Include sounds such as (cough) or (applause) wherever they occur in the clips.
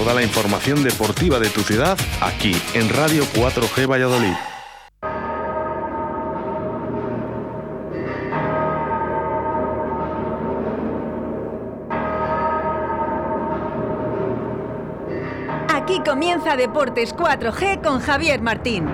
Toda la información deportiva de tu ciudad aquí en Radio 4G Valladolid. Aquí comienza Deportes 4G con Javier Martín.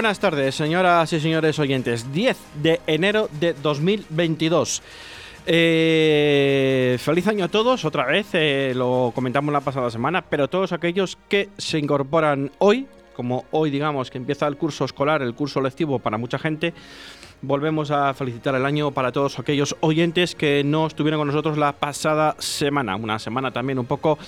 Buenas tardes, señoras y señores oyentes. 10 de enero de 2022. Eh, feliz año a todos, otra vez, eh, lo comentamos la pasada semana, pero todos aquellos que se incorporan hoy, como hoy digamos que empieza el curso escolar, el curso lectivo para mucha gente, volvemos a felicitar el año para todos aquellos oyentes que no estuvieron con nosotros la pasada semana, una semana también un poco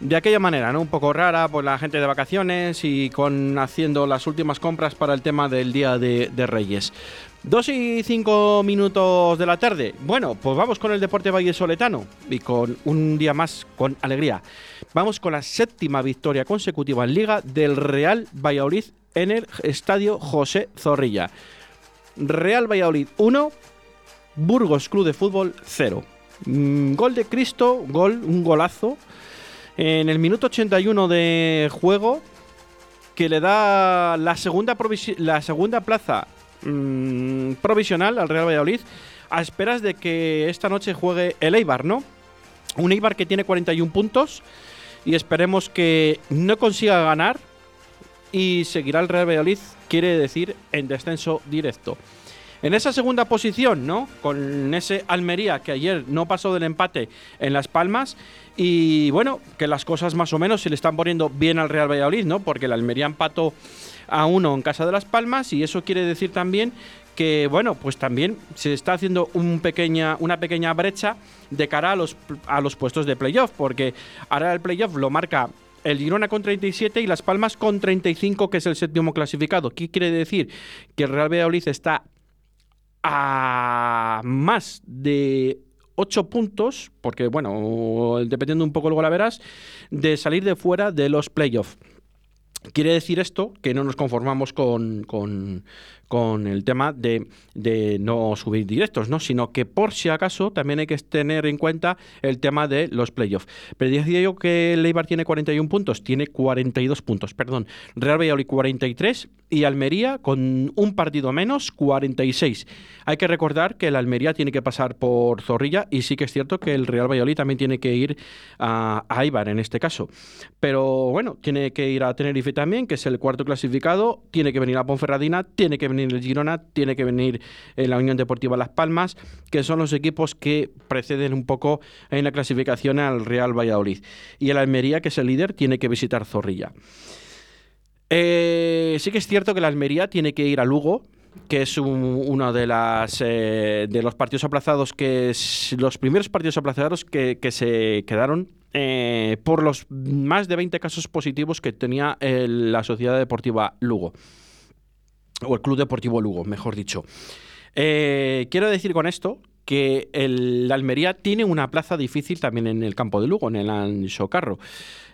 de aquella manera, ¿no? Un poco rara, pues la gente de vacaciones y con haciendo las últimas compras para el tema del Día de, Reyes. Dos y cinco minutos de la tarde. Bueno, pues vamos con el deporte vallesoletano y con un día más con alegría. Vamos con la séptima victoria consecutiva en Liga del Real Valladolid en el Estadio José Zorrilla. Real Valladolid 1, Burgos Club de Fútbol 0. Mm, gol de Cristo, gol, un golazo en el minuto 81 de juego, que le da la segunda, la segunda plaza mm, provisional al Real Valladolid, a esperas de que esta noche juegue el Eibar, ¿no? Un Eibar que tiene 41 puntos y esperemos que no consiga ganar y seguirá el Real Valladolid, quiere decir, en descenso directo. En esa segunda posición, ¿no? Con ese Almería que ayer no pasó del empate en Las Palmas. Y bueno, que las cosas más o menos se le están poniendo bien al Real Valladolid, ¿no? Porque el Almería empató a uno en casa de Las Palmas y eso quiere decir también que bueno, pues también se está haciendo una pequeña brecha de cara a los, a los puestos de playoff, porque ahora el playoff lo marca el Girona con 37 y Las Palmas con 35, que es el séptimo clasificado. ¿Qué quiere decir? Que el Real Valladolid está a más de 8 puntos, porque bueno, dependiendo un poco luego la verás, de salir de fuera de los playoffs. Quiere decir esto que no nos conformamos con, con, con el tema de, no subir directos, ¿no? sino que por si acaso también hay que tener en cuenta el tema de los playoffs. Pero decía yo que el Eibar tiene 41 puntos, tiene 42 puntos, perdón. Real Valladolid 43 y Almería con un partido menos 46. Hay que recordar que el Almería tiene que pasar por Zorrilla y sí que es cierto que el Real Valladolid también tiene que ir a, a Eibar en este caso. Pero bueno, tiene que ir a Tenerife también, que es el cuarto clasificado, tiene que venir a Ponferradina, tiene que venir venir el Girona, tiene que venir eh, la Unión Deportiva Las Palmas, que son los equipos que preceden un poco en la clasificación al Real Valladolid. Y el Almería, que es el líder, tiene que visitar Zorrilla. Eh, sí que es cierto que la Almería tiene que ir a Lugo, que es uno de, las, eh, de los partidos aplazados, que los primeros partidos aplazados que, se quedaron por los más de 20 casos positivos que tenía la Sociedad Deportiva Lugo o el Club Deportivo Lugo, mejor dicho. Eh, quiero decir con esto que el Almería tiene una plaza difícil también en el campo de Lugo, en el Ansocarro.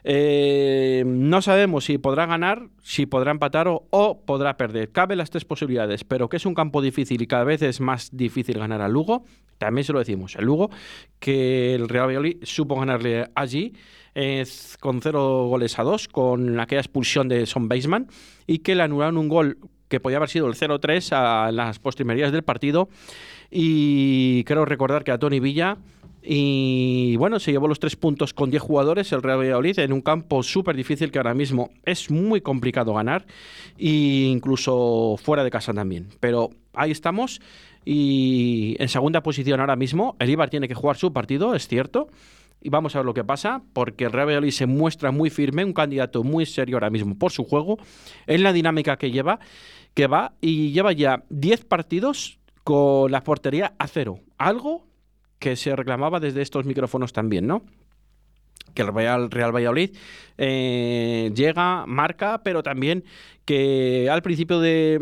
Eh, no sabemos si podrá ganar, si podrá empatar o, podrá perder. Cabe las tres posibilidades, pero que es un campo difícil y cada vez es más difícil ganar a Lugo, también se lo decimos. El Lugo, que el Real Valladolid supo ganarle allí con cero goles a dos, con aquella expulsión de Son Baseman, y que le anularon un gol que podía haber sido el 0-3 a las postrimerías del partido. Y creo recordar que a Tony Villa y bueno, se llevó los tres puntos con 10 jugadores el Real Valladolid en un campo súper difícil que ahora mismo es muy complicado ganar, e incluso fuera de casa también. Pero ahí estamos y en segunda posición ahora mismo. El Ibar tiene que jugar su partido, es cierto. Y vamos a ver lo que pasa, porque el Real Valladolid se muestra muy firme, un candidato muy serio ahora mismo por su juego, en la dinámica que lleva, que va y lleva ya 10 partidos con la portería a cero. Algo que se reclamaba desde estos micrófonos también, ¿no? que el Real, Valladolid eh, llega, marca, pero también que al principio de,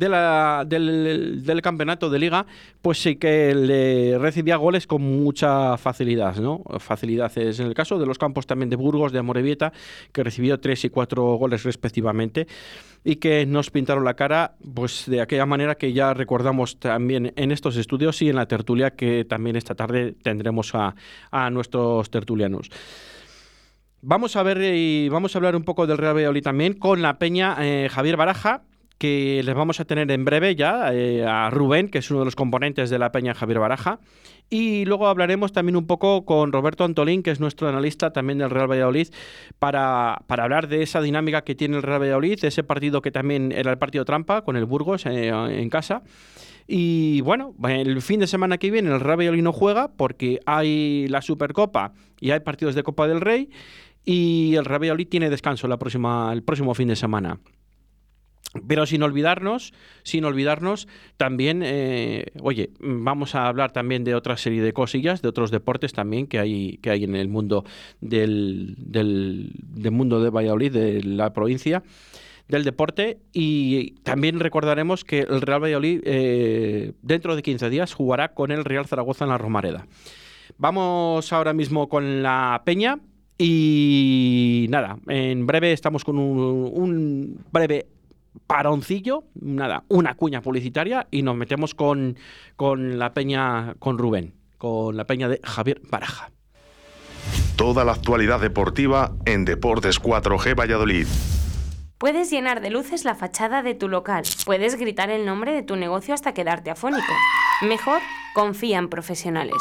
la, del, campeonato de liga, pues sí que le recibía goles con mucha facilidad, ¿no? Facilidades en el caso de los campos también de Burgos, de Amorebieta, que recibió tres y cuatro goles respectivamente y que nos pintaron la cara pues de aquella manera que ya recordamos también en estos estudios y en la tertulia que también esta tarde tendremos a, a nuestros tertulianos. Vamos a ver y vamos a hablar un poco del Real Valladolid también con la peña eh, Javier Baraja, que les vamos a tener en breve ya eh, a Rubén, que es uno de los componentes de la peña Javier Baraja. Y luego hablaremos también un poco con Roberto Antolín, que es nuestro analista también del Real Valladolid, para, para hablar de esa dinámica que tiene el Real Valladolid, ese partido que también era el partido trampa con el Burgos eh, en casa. Y bueno, el fin de semana que viene el Real Valladolid no juega porque hay la Supercopa y hay partidos de Copa del Rey y el Valladolid tiene descanso la próxima, el próximo fin de semana. Pero sin olvidarnos, sin olvidarnos, también, eh, oye, vamos a hablar también de otra serie de cosillas, de otros deportes también que hay, que hay en el mundo del, del, mundo de Valladolid, de la provincia del deporte y también recordaremos que el Real Valladolid eh, dentro de 15 días jugará con el Real Zaragoza en la Romareda. Vamos ahora mismo con la Peña y nada, en breve estamos con un, breve paroncillo, nada, una cuña publicitaria y nos metemos con, con la peña, con Rubén, con la peña de Javier Baraja. Toda la actualidad deportiva en Deportes 4G Valladolid. Puedes llenar de luces la fachada de tu local. Puedes gritar el nombre de tu negocio hasta quedarte afónico. Mejor, confía en profesionales.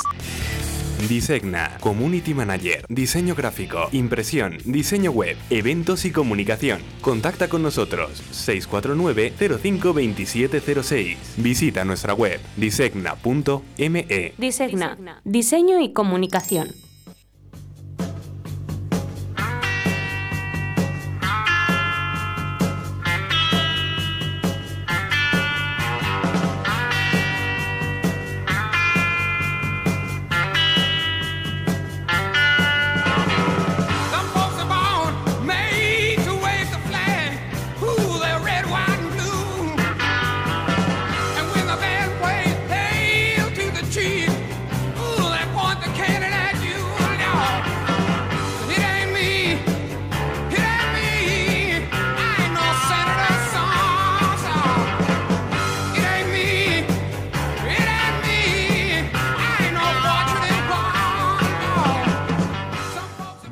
Disegna, Community Manager, Diseño Gráfico, Impresión, Diseño Web, Eventos y Comunicación. Contacta con nosotros 649 052706. Visita nuestra web disegna.me. Disegna, Diseño y Comunicación.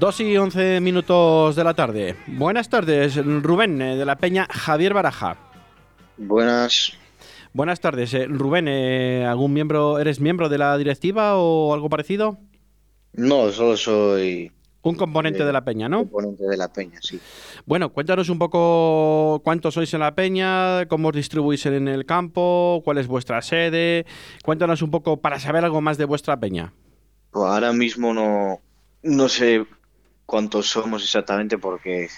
2 y 11 minutos de la tarde. Buenas tardes, Rubén, eh, de la Peña Javier Baraja. Buenas. Buenas tardes, eh, Rubén. Eh, ¿Algún miembro, eres miembro de la directiva o algo parecido? No, solo soy un componente de, la peña, ¿no? Un componente de la peña, sí. Bueno, cuéntanos un poco cuántos sois en la peña, cómo os distribuís en el campo, cuál es vuestra sede. Cuéntanos un poco para saber algo más de vuestra peña. Pues ahora mismo no, no sé cuántos somos exactamente porque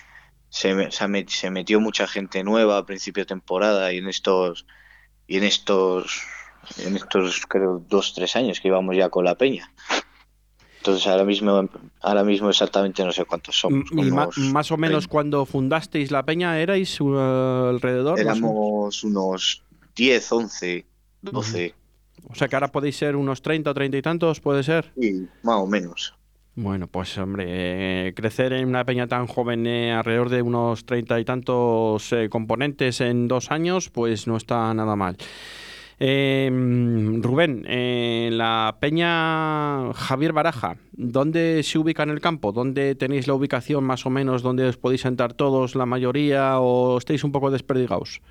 se, se, metió mucha gente nueva a principio de temporada y en estos y en estos en estos creo dos tres años que íbamos ya con la peña. Entonces ahora mismo ahora mismo exactamente no sé cuántos somos y más o menos cuando fundasteis la peña erais uh, alrededor éramos unos 10 11 12 O sea que ahora podéis ser unos 30 o 30 y tantos, ¿puede ser? Sí, más o menos. Bueno, pues hombre, eh, crecer en una peña tan joven, eh, alrededor de unos 30 y tantos eh, componentes en dos años, pues no está nada mal. Eh, Rubén, eh, la peña Javier Baraja, ¿dónde se ubica en el campo? ¿Dónde tenéis la ubicación más o menos? ¿Dónde os podéis sentar todos, la mayoría, o estáis un poco desperdigados?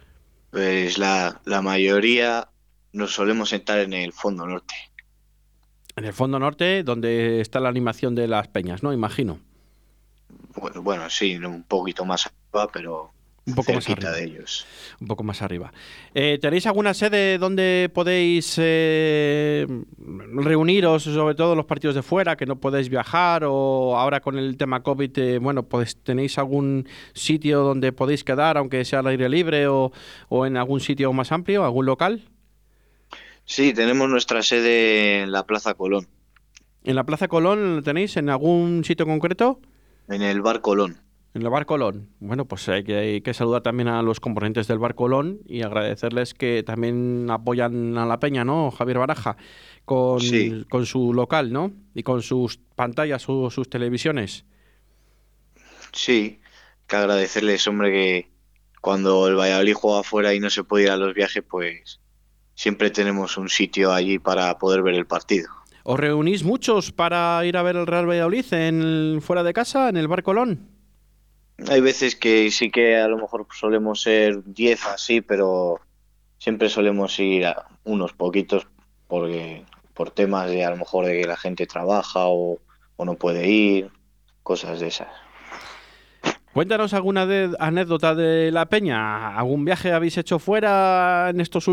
Pues la, la mayoría nos solemos sentar en el fondo norte. En el fondo norte, donde está la animación de las peñas, ¿no? Imagino. Bueno, bueno sí, un poquito más arriba, pero Un poco más arriba. de ellos. Un poco más arriba. Eh, ¿Tenéis alguna sede donde podéis eh, reuniros, sobre todo los partidos de fuera, que no podéis viajar? O ahora con el tema COVID, eh, bueno, pues tenéis algún sitio donde podéis quedar, aunque sea al aire libre o, o en algún sitio más amplio, algún local? Sí, tenemos nuestra sede en la Plaza Colón, ¿En la Plaza Colón lo tenéis? ¿En algún sitio concreto? en el Bar Colón. En el Bar Colón. Bueno, pues hay que, hay que saludar también a los componentes del Bar Colón y agradecerles que también apoyan a la peña, ¿no? Javier Baraja, con, Sí. con su local, ¿no? Y con sus pantallas sus televisiones. Sí, que agradecerles, hombre, que cuando el Valladolid juega afuera y no se puede ir a los viajes, pues siempre tenemos un sitio allí para poder ver el partido. ¿Os reunís muchos para ir a ver el Real Valladolid en, fuera de casa, en el Bar Colón? Hay veces que sí que a lo mejor solemos ser 10 así, pero siempre solemos ir a unos poquitos porque por temas de a lo mejor de que la gente trabaja o, o no puede ir, cosas de esas. Cuéntanos alguna de- anécdota de la peña. ¿Algún viaje habéis hecho fuera en estos,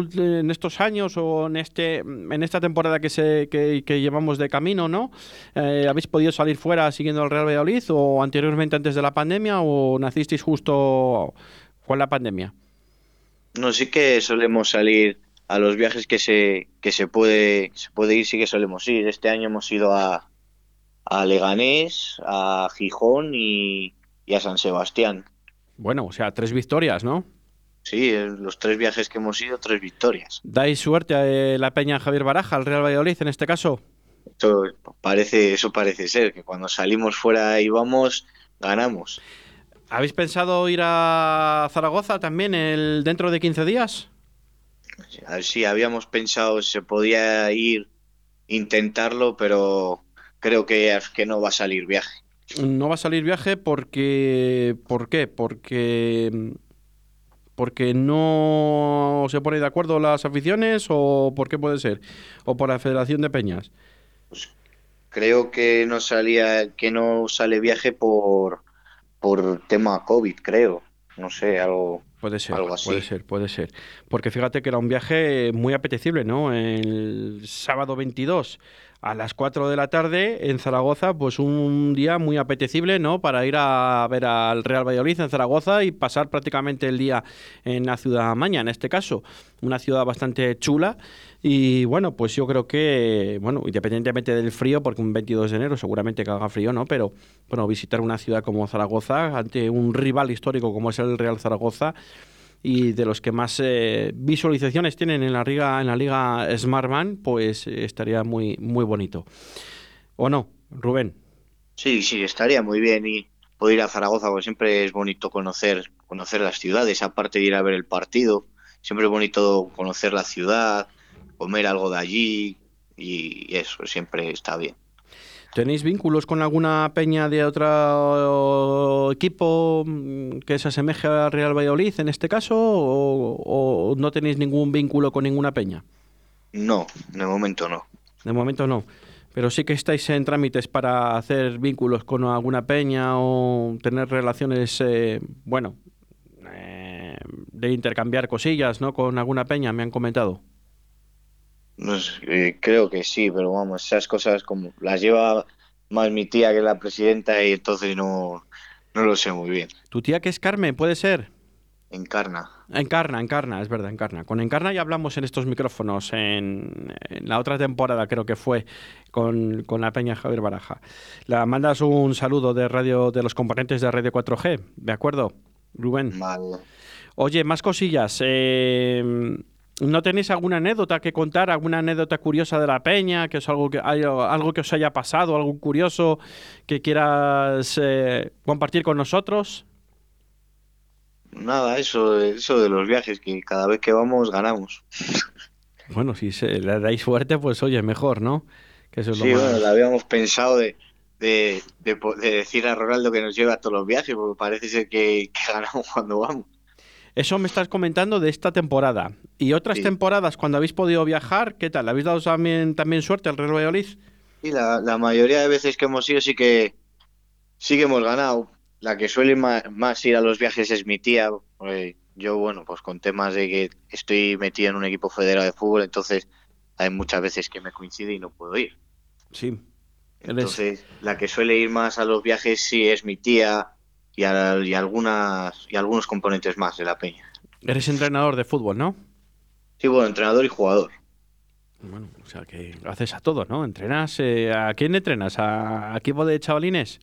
años o en, este, en esta temporada que, se, que llevamos de camino, no? Eh, ¿Habéis podido salir fuera siguiendo el Real Valladolid o anteriormente antes de la pandemia o nacisteis justo con la pandemia? No, sí que solemos salir a los viajes que se, que se puede, se puede ir, sí que solemos ir. Este año hemos ido a, a Leganés, a Gijón y, y a San Sebastián. Bueno, o sea, tres victorias, ¿no? Sí, eh, los tres viajes que hemos ido, tres victorias. ¿Dais suerte a eh, la peña Javier Baraja, al Real Valladolid en este caso? Eso parece, eso parece ser, que cuando salimos fuera y vamos, ganamos. ¿Habéis pensado ir a Zaragoza también el, dentro de 15 días? A ver si habíamos pensado se podía ir, intentarlo, pero creo que, que no va a salir viaje. No va a salir viaje porque... ¿Por qué? Porque... ¿Porque no se pone de acuerdo las aficiones o por qué puede ser? ¿O por la Federación de Peñas? Creo que no salía, que no sale viaje por, por tema COVID, creo. No sé, algo. Puede ser, Algo así. puede ser, puede ser. Porque fíjate que era un viaje muy apetecible, ¿no? El sábado 22 a las 4 de la tarde en Zaragoza, pues un día muy apetecible, ¿no? Para ir a ver al Real Valladolid en Zaragoza y pasar prácticamente el día en la ciudad maña, en este caso. Una ciudad bastante chula y bueno, pues yo creo que, bueno, independientemente del frío, porque un 22 de enero seguramente que haga frío, ¿no? Pero bueno, visitar una ciudad como Zaragoza ante un rival histórico como es el Real Zaragoza y de los que más eh, visualizaciones tienen en la liga en la liga Smartman, pues eh, estaría muy muy bonito. ¿O no, Rubén? Sí, sí, estaría muy bien y poder ir a Zaragoza, porque siempre es bonito conocer, conocer las ciudades, aparte de ir a ver el partido. Siempre es bonito conocer la ciudad, comer algo de allí y eso siempre está bien. ¿Tenéis vínculos con alguna peña de otro equipo que se asemeje al Real Valladolid en este caso o, o no tenéis ningún vínculo con ninguna peña? No, de momento no. De momento no. Pero sí que estáis en trámites para hacer vínculos con alguna peña o tener relaciones, eh, bueno, eh, de intercambiar cosillas, ¿no? Con alguna peña, me han comentado. No sé, eh, creo que sí, pero vamos, esas cosas como las lleva más mi tía que la presidenta y entonces no, no lo sé muy bien. ¿Tu tía que es Carmen? ¿Puede ser? Encarna. Encarna, Encarna, es verdad, Encarna. Con Encarna ya hablamos en estos micrófonos en, en la otra temporada, creo que fue, con, con la Peña Javier Baraja. La mandas un saludo de radio de los componentes de Radio 4G, ¿de acuerdo, Rubén? Vale. Oye, más cosillas. eh, ¿No tenéis alguna anécdota que contar, alguna anécdota curiosa de la peña, que es algo que algo que os haya pasado, algo curioso que quieras eh, compartir con nosotros? Nada, eso, eso de los viajes, que cada vez que vamos ganamos. (laughs) Bueno, si se, le dais suerte, pues oye, mejor, ¿no? Que eso es sí, lo bueno, lo habíamos pensado de, de, de, de, decir a Ronaldo que nos lleve a todos los viajes, porque parece ser que, que (laughs) ganamos cuando vamos. Eso me estás comentando de esta temporada. ¿Y otras temporadas, cuando habéis podido viajar, qué tal? ¿Habéis dado también, también suerte al Real Valladolid? Sí, la, la, mayoría de veces que hemos ido sí que, sí que hemos ganado. La que suele más, ir a los viajes es mi tía. Yo, bueno, pues con temas de que estoy metido en un equipo federal de fútbol, entonces hay muchas veces que me coincide y no puedo ir. Sí. Entonces, la que suele ir más a los viajes sí es mi tía, y, y, algunas, y algunos componentes más de la peña. Eres entrenador de fútbol, ¿no? Sí, bueno, entrenador y jugador. Bueno, o sea que haces a todo, ¿no? ¿Entrenas? Eh, ¿A quién entrenas? ¿A, equipo de chavalines?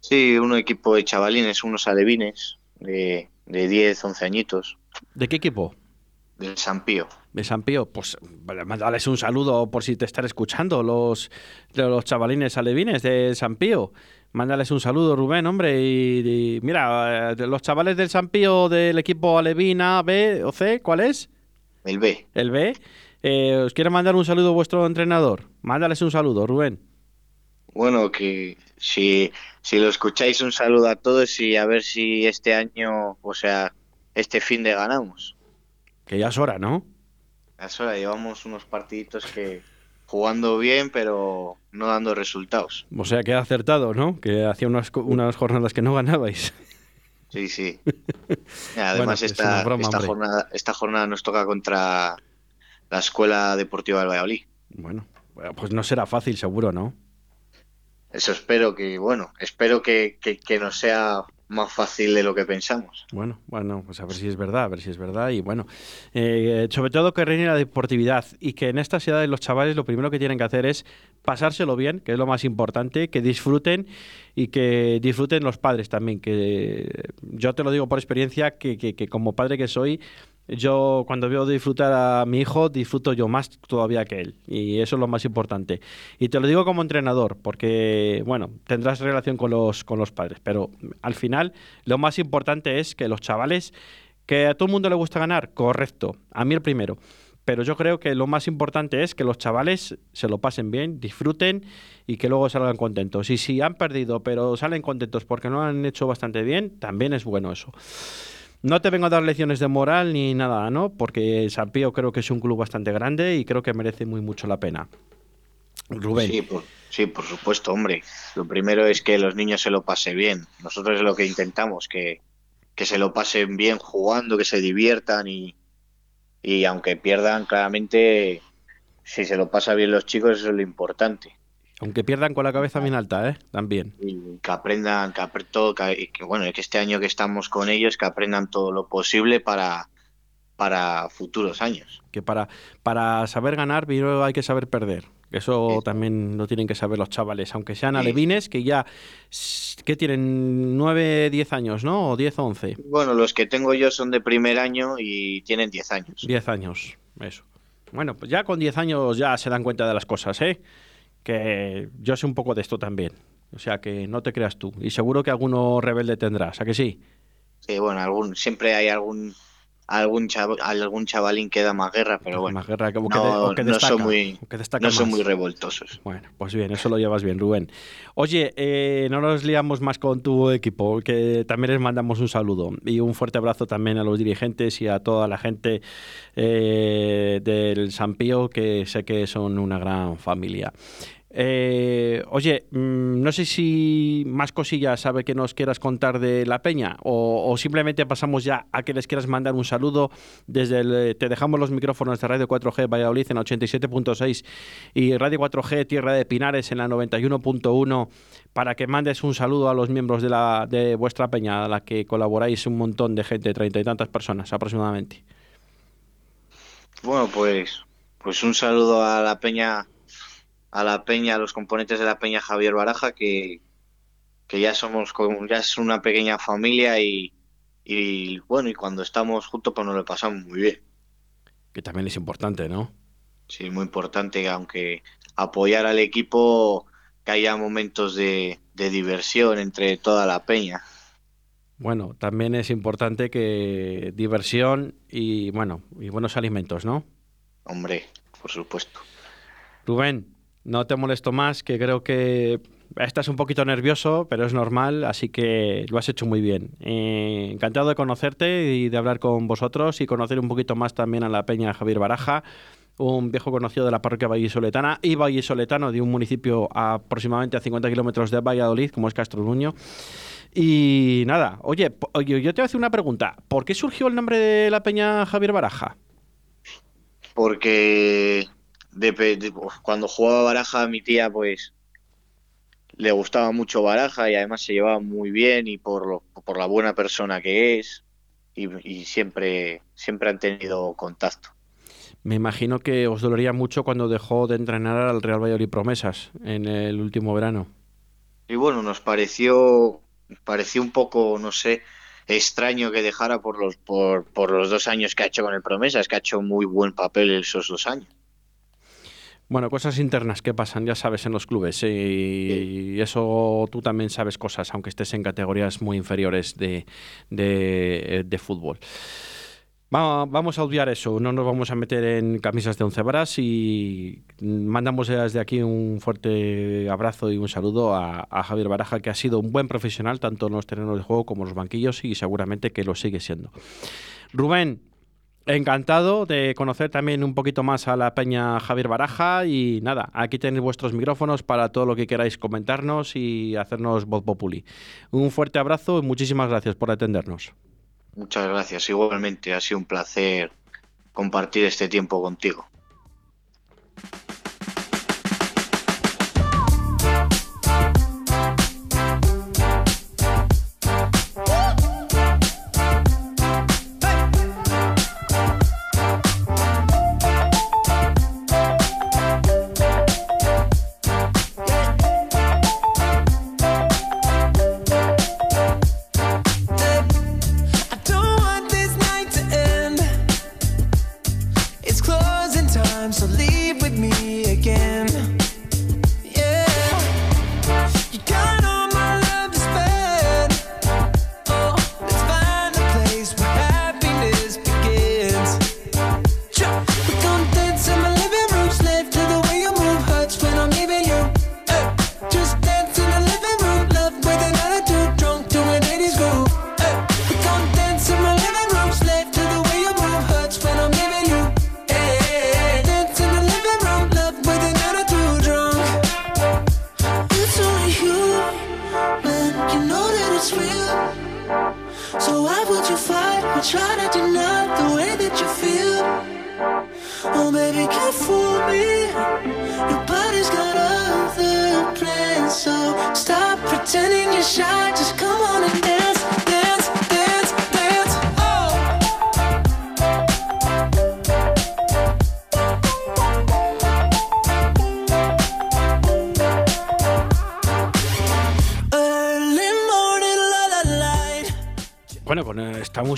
Sí, un equipo de chavalines, unos alevines de, de 10, 11 añitos. ¿De qué equipo? Del San Pío. De San Pío, pues dales un saludo por si te están escuchando los, los chavalines alevines de San Pío. Mándales un saludo, Rubén, hombre. Y, mira, eh, los chavales del San Pío del equipo Alevina B o C, ¿cuál es? El B. El B. Eh, ¿Os quiere mandar un saludo a vuestro entrenador? Mándales un saludo, Rubén. Bueno, que si, si lo escucháis, un saludo a todos y a ver si este año, o sea, este fin de ganamos. Que ya es hora, ¿no? Ya es hora, llevamos unos partiditos que jugando bien, pero no dando resultados. O sea, que ha acertado, ¿no? Que hacía unas, unas jornadas que no ganabais. Sí, sí. (laughs) Además, esta, esta, jornada, esta jornada nos toca contra la Escuela Deportiva del Valladolid. Bueno, pues no será fácil, seguro, ¿no? Eso espero que, bueno, espero que, que, que nos sea más fácil de lo que pensamos. Bueno, bueno, pues a ver si es verdad, a ver si es verdad. Y bueno, eh, sobre todo que reine la deportividad y que en estas edades los chavales lo primero que tienen que hacer es pasárselo bien, que es lo más importante, que disfruten y que disfruten los padres también. Que yo te lo digo por experiencia, que, que, que como padre que soy, yo cuando veo disfrutar a mi hijo, disfruto yo más todavía que él. Y eso es lo más importante. Y te lo digo como entrenador, porque, bueno, tendrás relación con los, con los padres, pero al final lo más importante es que los chavales, que a todo el mundo le gusta ganar, correcto, a mí el primero. Pero yo creo que lo más importante es que los chavales se lo pasen bien, disfruten y que luego salgan contentos. Y si han perdido, pero salen contentos porque no han hecho bastante bien, también es bueno eso. No te vengo a dar lecciones de moral ni nada, ¿no? Porque San Pío creo que es un club bastante grande y creo que merece muy mucho la pena. Rubén. Sí por, supuesto, hombre. Lo primero es que los niños se lo pasen bien. Nosotros es lo que intentamos, que, que se lo pasen bien jugando, que se diviertan y, y aunque pierdan, claramente, si se lo pasa bien los chicos, eso es lo importante. Aunque pierdan con la cabeza bien alta, ¿eh? También. Y que aprendan, que, todo, que, bueno, que este año que estamos con ellos, que aprendan todo lo posible para, para futuros años. Que para, para saber ganar, primero hay que saber perder. Eso también lo tienen que saber los chavales, aunque sean alevines, que ya, que tienen 9, 10 años, ¿no? O 10 o 11. Bueno, los que tengo yo son de primer año y tienen 10 años. 10 años, eso. Bueno, pues ya con 10 años ya se dan cuenta de las cosas, ¿eh? Que yo sé un poco de esto también. O sea que no te creas tú. Y seguro que alguno rebelde tendrás, ¿a que sí? Sí, bueno, algún, siempre hay algún algún algún chavalín que da más guerra, pero bueno. Más guerra que, no, que, destaca, son muy, no son muy revoltosos. Bueno, pues bien, eso lo llevas bien, Rubén. Oye, eh, no nos liamos más con tu equipo, que también les mandamos un saludo y un fuerte abrazo también a los dirigentes y a toda la gente eh, del San Pío, que sé que son una gran familia. Eh, oye, mm, no sé si más cosillas sabe que nos quieras contar de la peña o, simplemente pasamos ya a que les quieras mandar un saludo desde el, te dejamos los micrófonos de Radio 4G Valladolid en 87.6 y Radio 4G Tierra de Pinares en la 91.1 para que mandes un saludo a los miembros de, la, de vuestra peña a la que colaboráis un montón de gente, treinta y tantas personas aproximadamente. Bueno, pues, pues un saludo a la peña a la peña, a los componentes de la peña Javier Baraja, que, que ya somos ya es una pequeña familia y, y bueno, y cuando estamos juntos pues nos lo pasamos muy bien. Que también es importante, ¿no? Sí, muy importante, aunque apoyar al equipo, que haya momentos de, de diversión entre toda la peña. Bueno, también es importante que diversión y bueno, y buenos alimentos, ¿no? Hombre, por supuesto. Rubén, no te molesto más, que creo que estás un poquito nervioso, pero es normal, así que lo has hecho muy bien. Eh, encantado de conocerte y de hablar con vosotros y conocer un poquito más también a la Peña Javier Baraja, un viejo conocido de la parroquia vallisoletana y vallisoletano de un municipio aproximadamente a 50 kilómetros de Valladolid, como es Castro Nuño. Y nada, oye, yo te voy a hacer una pregunta. ¿Por qué surgió el nombre de la Peña Javier Baraja? Porque cuando jugaba Baraja mi tía pues le gustaba mucho Baraja y además se llevaba muy bien y por, lo, por la buena persona que es y, y, siempre, siempre han tenido contacto. Me imagino que os dolería mucho cuando dejó de entrenar al Real Valladolid Promesas en el último verano. Y bueno, nos pareció, pareció un poco, no sé, extraño que dejara por los, por, por los dos años que ha hecho con el Promesas, que ha hecho muy buen papel esos dos años. Bueno, cosas internas que pasan, ya sabes, en los clubes. ¿eh? Y, eso tú también sabes cosas, aunque estés en categorías muy inferiores de, de, de fútbol. Vamos a obviar eso, no nos vamos a meter en camisas de once varas y mandamos desde aquí un fuerte abrazo y un saludo a, a, Javier Baraja, que ha sido un buen profesional tanto en los terrenos de juego como en los banquillos y seguramente que lo sigue siendo. Rubén, Encantado de conocer también un poquito más a la peña Javier Baraja y nada, aquí tenéis vuestros micrófonos para todo lo que queráis comentarnos y hacernos voz populi. Un fuerte abrazo y muchísimas gracias por atendernos. Muchas gracias, igualmente ha sido un placer compartir este tiempo contigo.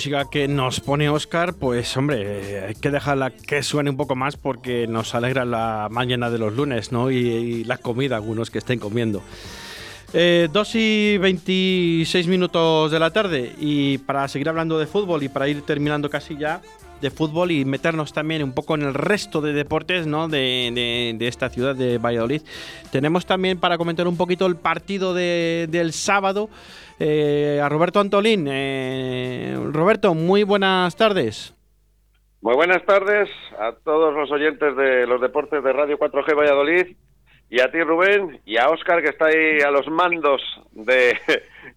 Música que nos pone Oscar, pues hombre, hay que dejarla que suene un poco más porque nos alegra la mañana de los lunes, ¿no? Y, y la comida, algunos que estén comiendo. Eh, 2 y 26 minutos de la tarde y para seguir hablando de fútbol y para ir terminando casi ya de fútbol y meternos también un poco en el resto de deportes ¿no? de, de, esta ciudad de Valladolid, tenemos también para comentar un poquito el partido de, del sábado eh, a Roberto Antolín. Eh, Roberto, muy buenas tardes. Muy buenas tardes a todos los oyentes de los deportes de Radio 4G Valladolid y a ti Rubén y a Óscar que está ahí a los mandos de,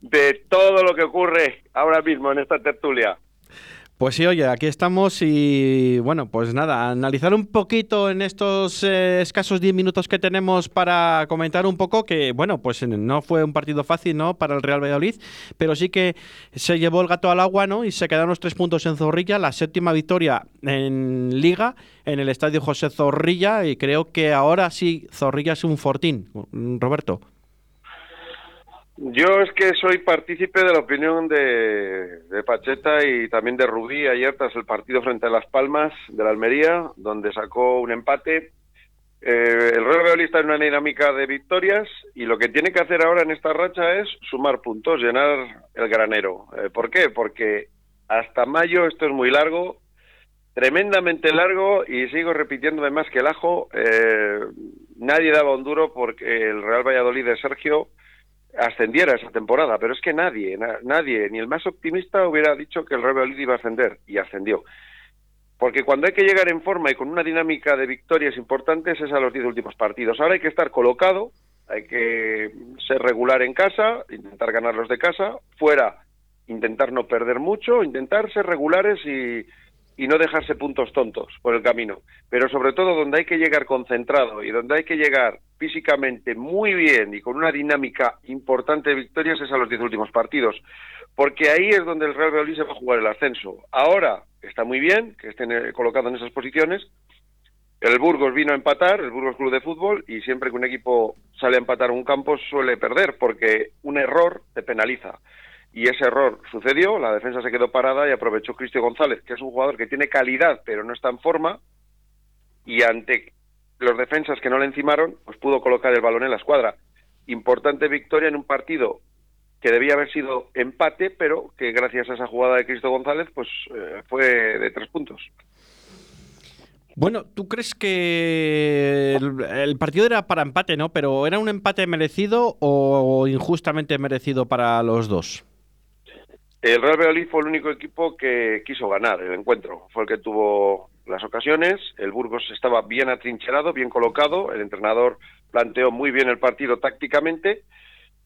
de todo lo que ocurre ahora mismo en esta tertulia. Pues sí, oye, aquí estamos y bueno, pues nada, analizar un poquito en estos eh, escasos 10 minutos que tenemos para comentar un poco que, bueno, pues no fue un partido fácil, ¿no? Para el Real Valladolid, pero sí que se llevó el gato al agua, ¿no? Y se quedaron los tres puntos en Zorrilla, la séptima victoria en Liga, en el estadio José Zorrilla, y creo que ahora sí, Zorrilla es un fortín, Roberto. Yo es que soy partícipe de la opinión de, Pacheta y también de Rubí ayer tras el partido frente a Las Palmas de la Almería, donde sacó un empate. Eh, el Real Valladolid en una dinámica de victorias y lo que tiene que hacer ahora en esta racha es sumar puntos, llenar el granero. Eh, ¿Por qué? Porque hasta mayo esto es muy largo, tremendamente largo y sigo repitiéndome más que el ajo. Eh, nadie daba un duro porque el Real Valladolid de Sergio ascendiera esa temporada, pero es que nadie, nadie, ni el más optimista hubiera dicho que el Real Valladolid iba a ascender y ascendió. Porque cuando hay que llegar en forma y con una dinámica de victorias importantes es a los diez últimos partidos. Ahora hay que estar colocado, hay que ser regular en casa, intentar ganar los de casa, fuera intentar no perder mucho, intentar ser regulares y, y no dejarse puntos tontos por el camino. Pero sobre todo donde hay que llegar concentrado y donde hay que llegar físicamente muy bien y con una dinámica importante de victorias es a los diez últimos partidos. Porque ahí es donde el Real Valladolid se va a jugar el ascenso. Ahora está muy bien que estén eh, colocados en esas posiciones. El Burgos vino a empatar, el Burgos Club de Fútbol, y siempre que un equipo sale a empatar un campo suele perder porque un error te penaliza y ese error sucedió, la defensa se quedó parada y aprovechó Cristo González, que es un jugador que tiene calidad pero no está en forma, y ante los defensas que no le encimaron, pues pudo colocar el balón en la escuadra. Importante victoria en un partido que debía haber sido empate, pero que gracias a esa jugada de Cristo González, pues eh, fue de tres puntos. Bueno, ¿tú crees que el, partido era para empate, no? Pero ¿era un empate merecido o injustamente merecido para los dos? El Real Valladolid fue el único equipo que quiso ganar el encuentro. Fue el que tuvo las ocasiones. El Burgos estaba bien atrincherado, bien colocado. El entrenador planteó muy bien el partido tácticamente,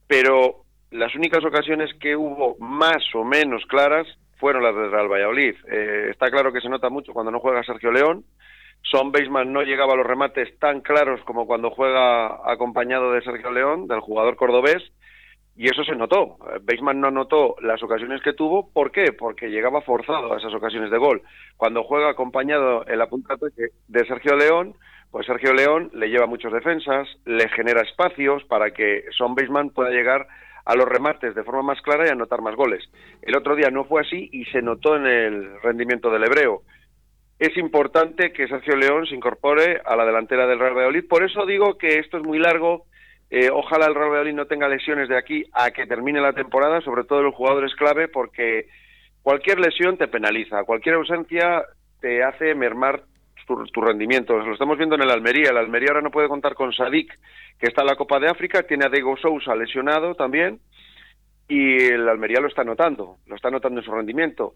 pero las únicas ocasiones que hubo más o menos claras fueron las del Real Valladolid. Eh, está claro que se nota mucho cuando no juega Sergio León. Son Beisman no llegaba a los remates tan claros como cuando juega acompañado de Sergio León, del jugador cordobés y eso se notó. Beisman no notó las ocasiones que tuvo. ¿Por qué? Porque llegaba forzado a esas ocasiones de gol. Cuando juega acompañado en la punta de Sergio León, pues Sergio León le lleva muchas defensas, le genera espacios para que Son Beisman pueda llegar a los remates de forma más clara y anotar más goles. El otro día no fue así y se notó en el rendimiento del hebreo. Es importante que Sergio León se incorpore a la delantera del Real Valladolid. Por eso digo que esto es muy largo eh, ojalá el Real Valladolid no tenga lesiones de aquí a que termine la temporada, sobre todo los jugadores clave, porque cualquier lesión te penaliza, cualquier ausencia te hace mermar tu, rendimiento. Lo estamos viendo en el Almería. El Almería ahora no puede contar con Sadik, que está en la Copa de África, tiene a Diego Sousa lesionado también, y el Almería lo está notando, lo está notando en su rendimiento.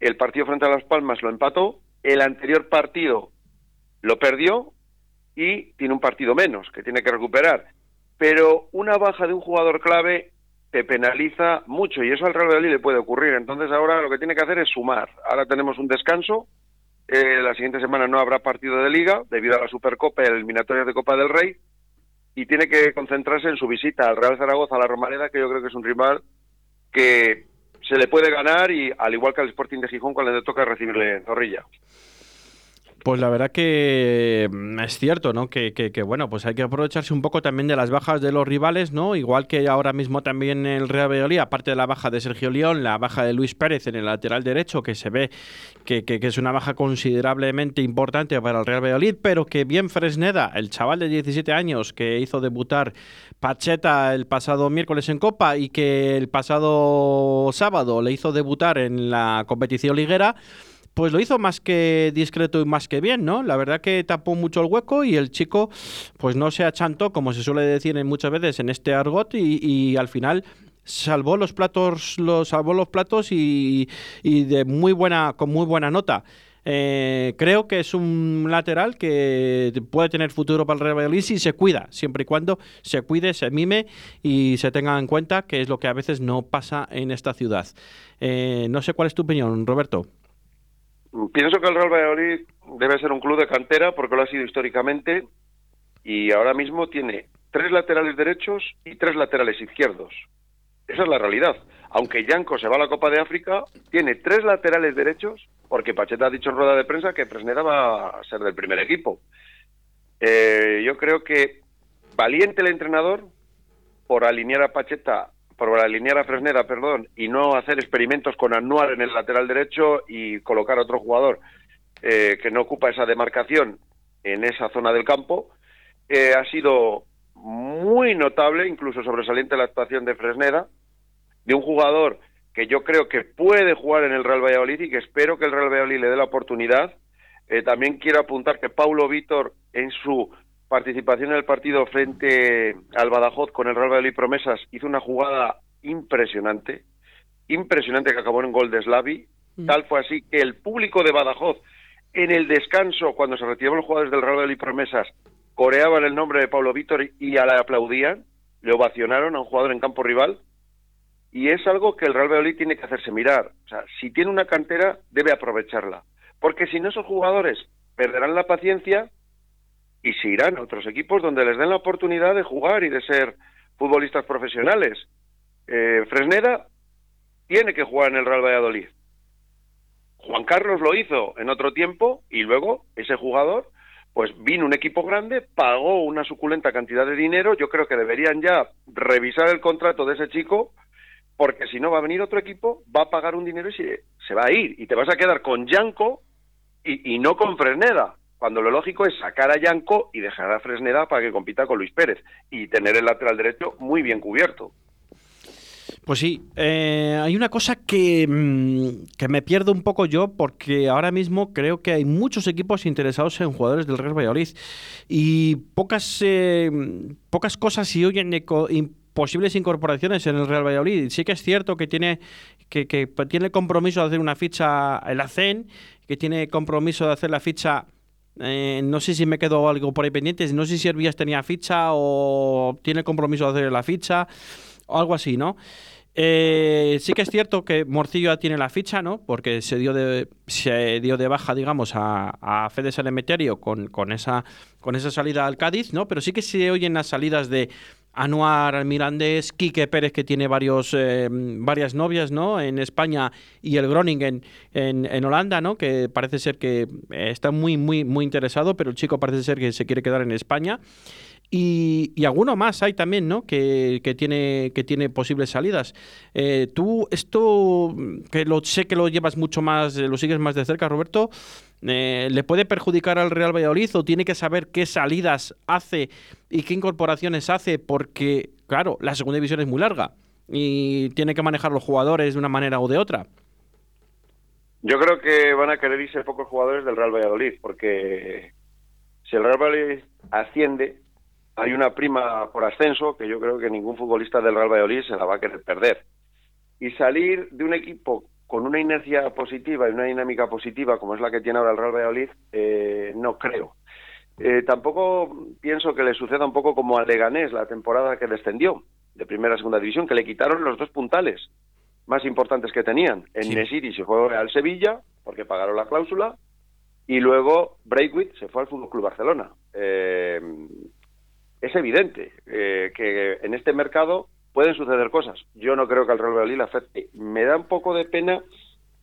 El partido frente a Las Palmas lo empató, el anterior partido lo perdió y tiene un partido menos que tiene que recuperar pero una baja de un jugador clave te penaliza mucho y eso al Real Madrid le puede ocurrir. Entonces ahora lo que tiene que hacer es sumar. Ahora tenemos un descanso. Eh, la siguiente semana no habrá partido de liga debido a la Supercopa y eliminatorias de Copa del Rey y tiene que concentrarse en su visita al Real Zaragoza, a la Romareda, que yo creo que es un rival que se le puede ganar y al igual que al Sporting de Gijón cuando le toca recibirle Zorrilla. Pues la verdad que mm, es cierto, ¿no? Que, que, bueno, pues hay que aprovecharse un poco también de las bajas de los rivales, ¿no? Igual que ahora mismo también el Real Valladolid, aparte de la baja de Sergio León, la baja de Luis Pérez en el lateral derecho, que se ve que, que, es una baja considerablemente importante para el Real Valladolid, pero que bien Fresneda, el chaval de 17 años que hizo debutar Pacheta el pasado miércoles en Copa y que el pasado sábado le hizo debutar en la competición liguera, pues lo hizo más que discreto y más que bien, ¿no? La verdad que tapó mucho el hueco y el chico pues no se achantó, como se suele decir muchas veces en este argot y, al final salvó los platos, los salvó los platos y, de muy buena, con muy buena nota. Eh, creo que es un lateral que puede tener futuro para el Real Valladolid si se cuida, siempre y cuando se cuide, se mime y se tenga en cuenta que es lo que a veces no pasa en esta ciudad. Eh, no sé cuál es tu opinión, Roberto. Pienso que el Real Valladolid debe ser un club de cantera porque lo ha sido históricamente y ahora mismo tiene tres laterales derechos y tres laterales izquierdos. Esa es la realidad. Aunque Yanko se va a la Copa de África, tiene tres laterales derechos porque Pacheta ha dicho en rueda de prensa que Presneda va a ser del primer equipo. Eh, yo creo que valiente el entrenador por alinear a Pacheta por alinear a Fresneda, perdón, y no hacer experimentos con Anuar en el lateral derecho y colocar a otro jugador eh, que no ocupa esa demarcación en esa zona del campo, eh, ha sido muy notable, incluso sobresaliente la actuación de Fresneda, de un jugador que yo creo que puede jugar en el Real Valladolid y que espero que el Real Valladolid le dé la oportunidad. Eh, también quiero apuntar que Paulo Víctor, en su participación en el partido frente al Badajoz con el Real Valladolid Promesas, hizo una jugada impresionante, impresionante que acabó en gol de Slavi. Mm. Tal fue así que el público de Badajoz, en el descanso, cuando se retiraban los jugadores del Real Valladolid Promesas, coreaban el nombre de Paulo Víctor y le aplaudían, le ovacionaron a un jugador en campo rival y es algo que el Real Valladolid tiene que hacerse mirar. O sea, si tiene una cantera, debe aprovecharla. Porque si no, esos jugadores perderán la paciencia y se irán a otros equipos donde les den la oportunidad de jugar y de ser futbolistas profesionales. Eh, Fresneda tiene que jugar en el Real Valladolid. Juan Carlos lo hizo en otro tiempo y luego ese jugador pues vino un equipo grande, pagó una suculenta cantidad de dinero, yo creo que deberían ya revisar el contrato de ese chico porque si no va a venir otro equipo, va a pagar un dinero y se, va a ir. Y te vas a quedar con Yanko y, no con Fresneda, cuando lo lógico es sacar a Yanko y dejar a Fresneda para que compita con Luis Pérez y tener el lateral derecho muy bien cubierto. Pues sí, eh, hay una cosa que, mm, que, me pierdo un poco yo porque ahora mismo creo que hay muchos equipos interesados en jugadores del Real Valladolid y pocas, eh, pocas cosas se oyen posibles incorporaciones en el Real Valladolid. Sí que es cierto que tiene que, que tiene compromiso de hacer una ficha el ACEN, que tiene compromiso de hacer la ficha eh, no sé si me quedo algo por ahí pendiente, no sé si Hervías tenía ficha o tiene compromiso de hacer la ficha o algo así, ¿no? Eh, sí que es cierto que Morcillo ya tiene la ficha, ¿no? Porque se dio de, se dio de baja, digamos, a, a Fede Salemeterio con, con, esa, con esa salida al Cádiz, ¿no? Pero sí que se oyen las salidas de Anuar Mirandés, Quique Pérez, que tiene varios, eh, varias novias ¿no? en España, y el Groningen en, en, Holanda, ¿no? que parece ser que está muy, muy, muy interesado, pero el chico parece ser que se quiere quedar en España. Y, y alguno más hay también, ¿no? Que, que tiene, que tiene posibles salidas. Eh, tú, esto, que lo sé que lo llevas mucho más, lo sigues más de cerca, Roberto, eh, ¿le puede perjudicar al Real Valladolid o tiene que saber qué salidas hace y qué incorporaciones hace? Porque, claro, la segunda división es muy larga y tiene que manejar los jugadores de una manera o de otra. Yo creo que van a querer irse pocos jugadores del Real Valladolid, porque si el Real Valladolid asciende, hay una prima por ascenso que yo creo que ningún futbolista del Real Valladolid se la va a querer perder. Y salir de un equipo con una inercia positiva y una dinámica positiva como es la que tiene ahora el Real Valladolid, eh, no creo. Eh, tampoco pienso que le suceda un poco como al Leganés la temporada que descendió de primera a segunda división, que le quitaron los dos puntales más importantes que tenían. En Nesiri se fue al Sevilla porque pagaron la cláusula y luego Breakwit se fue al Fútbol Club Barcelona. Eh, es evidente eh, que en este mercado pueden suceder cosas. Yo no creo que al Real Valladolid le afecte. Me da un poco de pena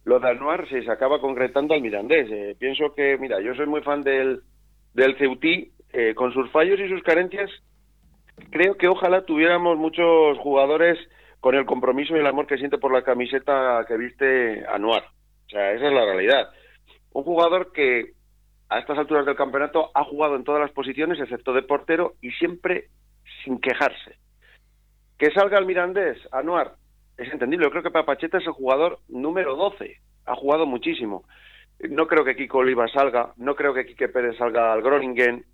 lo de Anuar si se acaba concretando al Mirandés. Eh, pienso que, mira, yo soy muy fan del, del Ceutí, eh, con sus fallos y sus carencias, creo que ojalá tuviéramos muchos jugadores con el compromiso y el amor que siente por la camiseta que viste Anuar. O sea, esa es la realidad. Un jugador que a estas alturas del campeonato ha jugado en todas las posiciones excepto de portero y siempre sin quejarse. Que salga el Mirandés, Anuar, es entendible. Yo creo que Papacheta es el jugador número 12. Ha jugado muchísimo. No creo que Kiko Oliva salga, no creo que Quique Pérez salga al Groningen,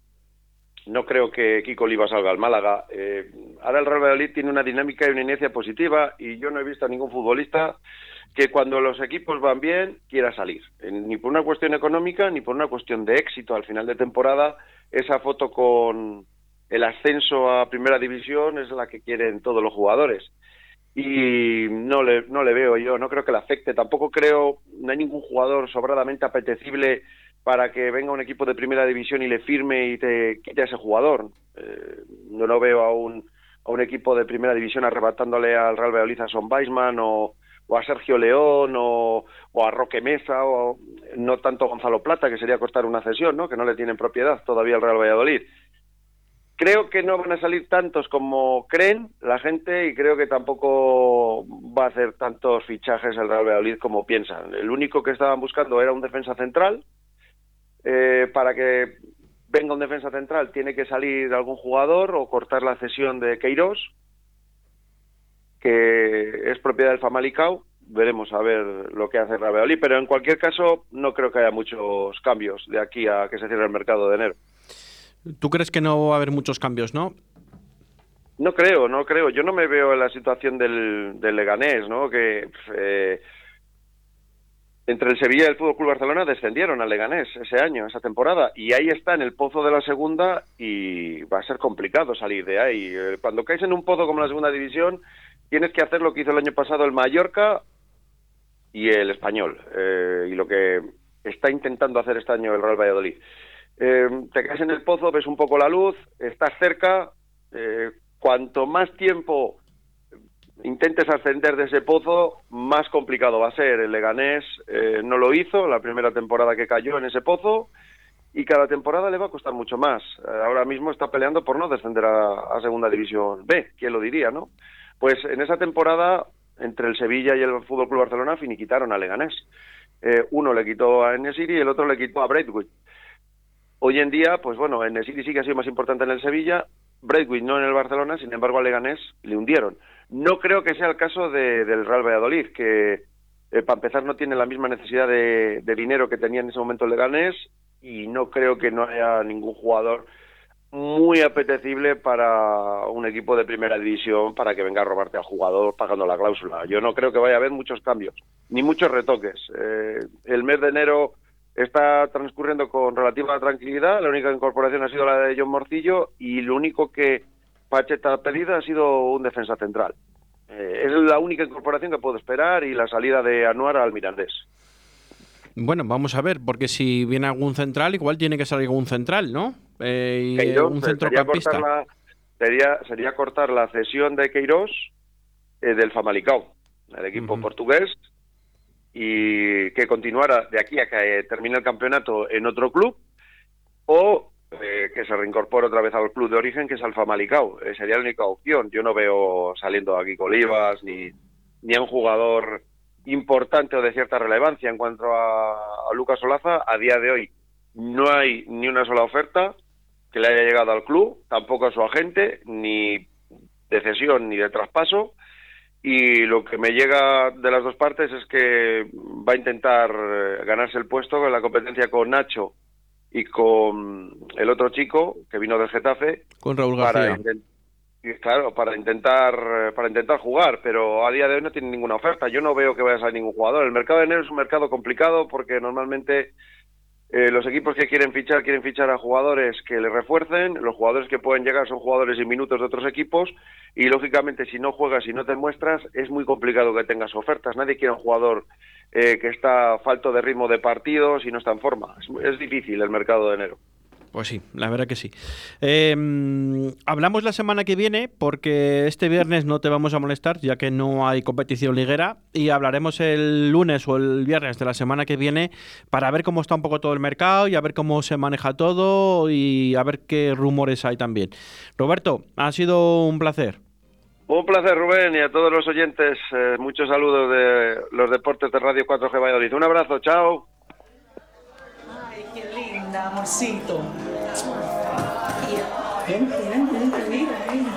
no creo que Kiko Oliva salga al Málaga. Eh, ahora el Real Valladolid tiene una dinámica y una inercia positiva y yo no he visto a ningún futbolista que cuando los equipos van bien quiera salir, ni por una cuestión económica ni por una cuestión de éxito. Al final de temporada, esa foto con el ascenso a primera división es la que quieren todos los jugadores. Y no le, no le veo yo, no creo que le afecte. Tampoco creo, no hay ningún jugador sobradamente apetecible para que venga un equipo de primera división y le firme y te quite a ese jugador. Eh, no veo a un, a un equipo de primera división arrebatándole al Real Valladolid a Son Weisman o, a Sergio León o, a Roque Mesa o no tanto Gonzalo Plata, que sería costar una cesión, ¿no? que no le tienen propiedad todavía el Real Valladolid. Creo que no van a salir tantos como creen la gente y creo que tampoco va a hacer tantos fichajes el Real Valladolid como piensan. El único que estaban buscando era un defensa central. Eh, para que venga un defensa central tiene que salir algún jugador o cortar la cesión de Queiroz, que es propiedad del Famalicao. Veremos a ver lo que hace el Valladolid, pero en cualquier caso no creo que haya muchos cambios de aquí a que se cierre el mercado de enero. ¿Tú crees que no va a haber muchos cambios, no? No creo, no creo. Yo no me veo en la situación del, Leganés, ¿no? Que eh, entre el Sevilla y el Fútbol Club Barcelona descendieron al Leganés ese año, esa temporada, y ahí está en el pozo de la segunda y va a ser complicado salir de ahí. Eh, cuando caes en un pozo como la segunda división, tienes que hacer lo que hizo el año pasado el Mallorca y el Español, eh, y lo que está intentando hacer este año el Real Valladolid. Eh, te caes en el pozo, ves un poco la luz, estás cerca, eh, cuanto más tiempo intentes ascender de ese pozo, más complicado va a ser. El Leganés eh, no lo hizo la primera temporada que cayó en ese pozo y cada temporada le va a costar mucho más. ahora mismo está peleando por no descender a, Segunda División B, ¿quién lo diría, no? Pues en esa temporada, entre el Sevilla y el Fútbol Club Barcelona, finiquitaron a Leganés. uno le quitó a Enesiri y el otro le quitó a Braithwaite. Hoy en día, pues bueno, en el City sí que ha sido más importante en el Sevilla, Braithwaite no en el Barcelona, sin embargo a Leganés le hundieron. No creo que sea el caso del Real Valladolid, que eh, para empezar no tiene la misma necesidad de, dinero que tenía en ese momento el Leganés y no creo que no haya ningún jugador muy apetecible para un equipo de primera división para que venga a robarte al jugador pagando la cláusula. Yo no creo que vaya a haber muchos cambios, ni muchos retoques. Eh, el mes de enero está transcurriendo con relativa tranquilidad. La única incorporación ha sido la de John Morcillo y lo único que Pacheta ha pedido ha sido un defensa central. Eh, es la única incorporación que puedo esperar y la salida de Anuar al Mirandés. Bueno, vamos a ver, porque si viene algún central, igual tiene que salir algún central, ¿no? Eh, y un centrocampista. Sería, sería, sería cortar la cesión de Queiroz eh, del Famalicao, el equipo portugués, y que continuara de aquí a que termine el campeonato en otro club o eh, que se reincorpore otra vez al club de origen que es Alfa Malicao. Eh, sería la única opción. Yo no veo saliendo aquí Colivas ni, ni a un jugador importante o de cierta relevancia en cuanto a, Lucas Olaza. A día de hoy no hay ni una sola oferta que le haya llegado al club, tampoco a su agente, ni de cesión ni de traspaso y lo que me llega de las dos partes es que va a intentar eh, ganarse el puesto en la competencia con Nacho y con el otro chico que vino del Getafe con Raúl García. claro para intentar eh, para intentar jugar pero a día de hoy no tiene ninguna oferta. Yo no veo que vaya a salir ningún jugador. El mercado de enero es un mercado complicado porque normalmente eh, los equipos que quieren fichar quieren fichar a jugadores que le refuercen, los jugadores que pueden llegar son jugadores y minutos de otros equipos y lógicamente si no juegas y no te muestras es muy complicado que tengas ofertas. Nadie quiere un jugador eh, que está falto de ritmo de partidos y no está en forma. es difícil el mercado de enero. Pues sí, la verdad que sí. Em, hablamos la semana que viene porque este viernes no te vamos a molestar ya que no hay competición liguera y hablaremos el lunes o el viernes de la semana que viene para ver cómo está un poco todo el mercado y a ver cómo se maneja todo y a ver qué rumores hay también. Roberto, ha sido un placer. Un placer, Rubén, y a todos los oyentes, eh, muchos saludos de los deportes de Radio 4G Valladolid. Un abrazo, chao amorcito. Vente, vente, vente, mira, mira.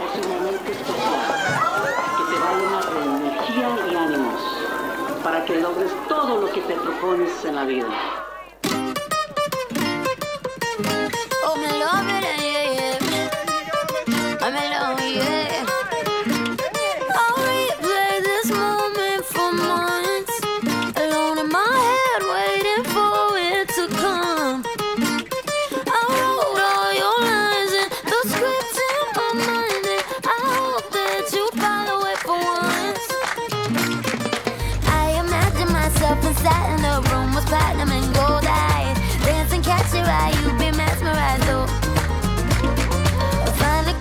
Es un momento especial que te va a llenar de energía y ánimos para que logres todo lo que te propones en la vida.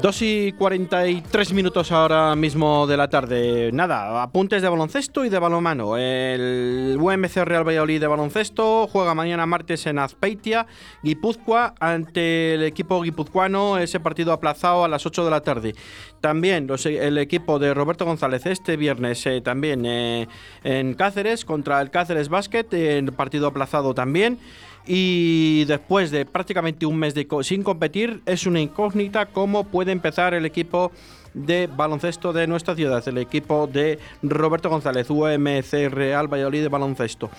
2 y 43 minutos ahora mismo de la tarde. Nada, apuntes de baloncesto y de balonmano. El UMC Real Valladolid de baloncesto juega mañana martes en Azpeitia, Guipúzcoa, ante el equipo guipuzcoano. Ese partido aplazado a las 8 de la tarde. También los- el equipo de Roberto González este viernes eh, también eh, en Cáceres contra el Cáceres Basket, en partido aplazado también. Y después de prácticamente un mes de sin competir, es una incógnita cómo puede empezar el equipo de baloncesto de nuestra ciudad, el equipo de Roberto González, UMC Real Valladolid de baloncesto.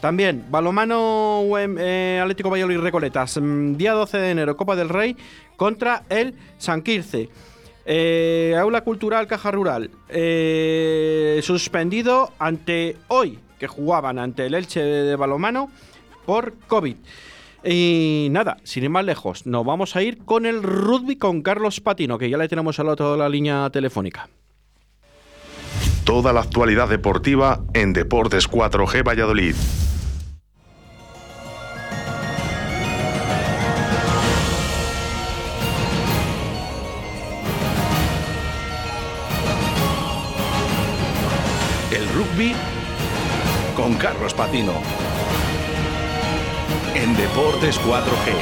También, balomano eh, Atlético Valladolid Recoletas, mm, día 12 de enero, Copa del Rey contra el Sanquirce. Eh, Aula Cultural Caja Rural, eh, suspendido ante hoy, que jugaban ante el Elche de balomano por COVID. Y nada, sin ir más lejos, nos vamos a ir con el rugby con Carlos Patino, que ya le tenemos al otro de la línea telefónica. Toda la actualidad deportiva en Deportes 4G Valladolid. El rugby con Carlos Patino. En Deportes 4G.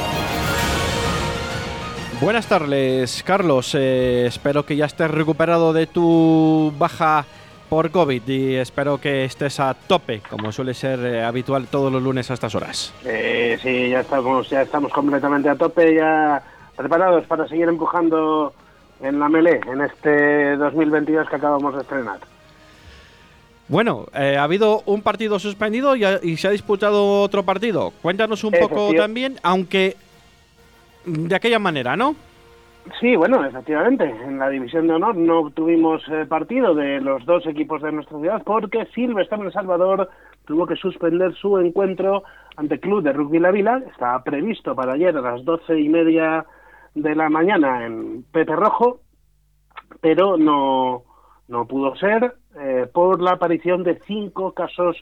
Buenas tardes, Carlos. Eh, espero que ya estés recuperado de tu baja por COVID y espero que estés a tope, como suele ser eh, habitual todos los lunes a estas horas. Eh, sí, ya estamos, ya estamos completamente a tope, ya preparados para seguir empujando en la melee en este 2022 que acabamos de estrenar. Bueno, eh, ha habido un partido suspendido y, ha- y se ha disputado otro partido. Cuéntanos un poco también, aunque de aquella manera, ¿no? Sí, bueno, efectivamente, en la división de honor no tuvimos eh, partido de los dos equipos de nuestra ciudad porque Silvestre en El Salvador tuvo que suspender su encuentro ante Club de Rugby La Vila. Estaba previsto para ayer a las doce y media de la mañana en Pepe Rojo, pero no, no pudo ser eh, por la aparición de cinco casos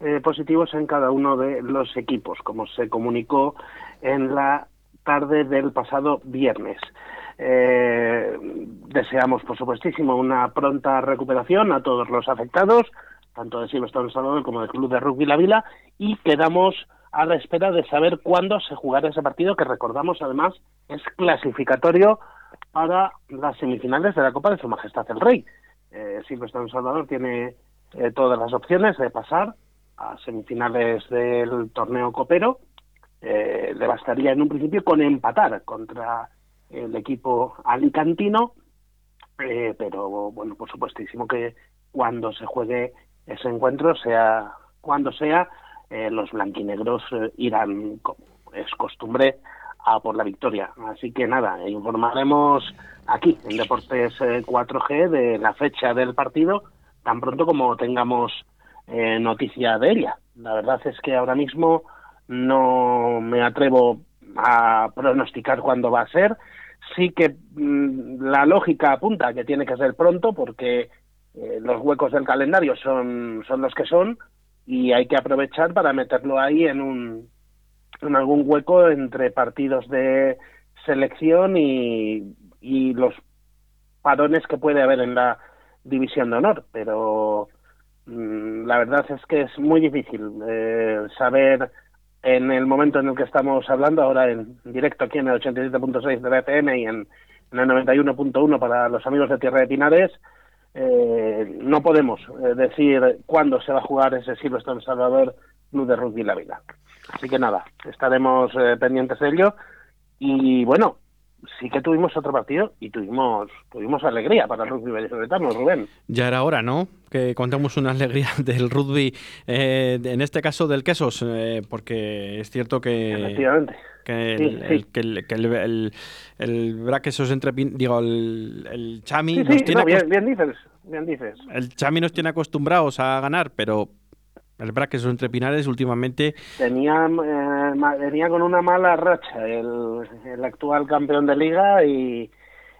eh, positivos en cada uno de los equipos, como se comunicó en la tarde del pasado viernes. Eh, deseamos, por supuestísimo, una pronta recuperación a todos los afectados, tanto de Silvestre Salvador como del Club de Rugby La Vila, y quedamos a la espera de saber cuándo se jugará ese partido, que recordamos además es clasificatorio para las semifinales de la Copa de Su Majestad el Rey. Eh, Silvestre en Salvador tiene eh, todas las opciones de pasar a semifinales del torneo copero. Eh, le bastaría en un principio con empatar contra el equipo alicantino, eh, pero bueno, por supuestísimo que cuando se juegue ese encuentro, sea cuando sea, eh, los blanquinegros eh, irán, como es costumbre, a por la victoria. Así que nada, informaremos aquí en Deportes eh, 4G de la fecha del partido tan pronto como tengamos eh, noticia de ella. La verdad es que ahora mismo no me atrevo a pronosticar cuándo va a ser. Sí que mm, la lógica apunta que tiene que ser pronto porque eh, los huecos del calendario son, son los que son y hay que aprovechar para meterlo ahí en un en algún hueco entre partidos de selección y, y los parones que puede haber en la división de honor, pero mm, la verdad es que es muy difícil eh, saber en el momento en el que estamos hablando, ahora en directo aquí en el 87.6 de la FM y en, en el 91.1 para los amigos de Tierra de Pinares, eh, no podemos eh, decir cuándo se va a jugar ese Silvestre en Salvador Club de Rugby La Vila. Así que nada, estaremos eh, pendientes de ello. Y bueno, sí que tuvimos otro partido y tuvimos tuvimos alegría para el rugby vallisoletano, Rubén. Ya era hora, ¿no? Que contemos una alegría (laughs) del rugby, eh, en este caso del Quesos, eh, porque es cierto que, Efectivamente. que Sí, el, sí. el- que el, que el, el, el Bra Quesos entre, digo, el, el Chami Sí, nos tiene no, bien, acost- bien dices, bien dices. el Chami nos tiene acostumbrados a ganar, pero El BRAC esos entrepinares últimamente tenía, eh, venía con una mala racha el, el actual campeón de liga y,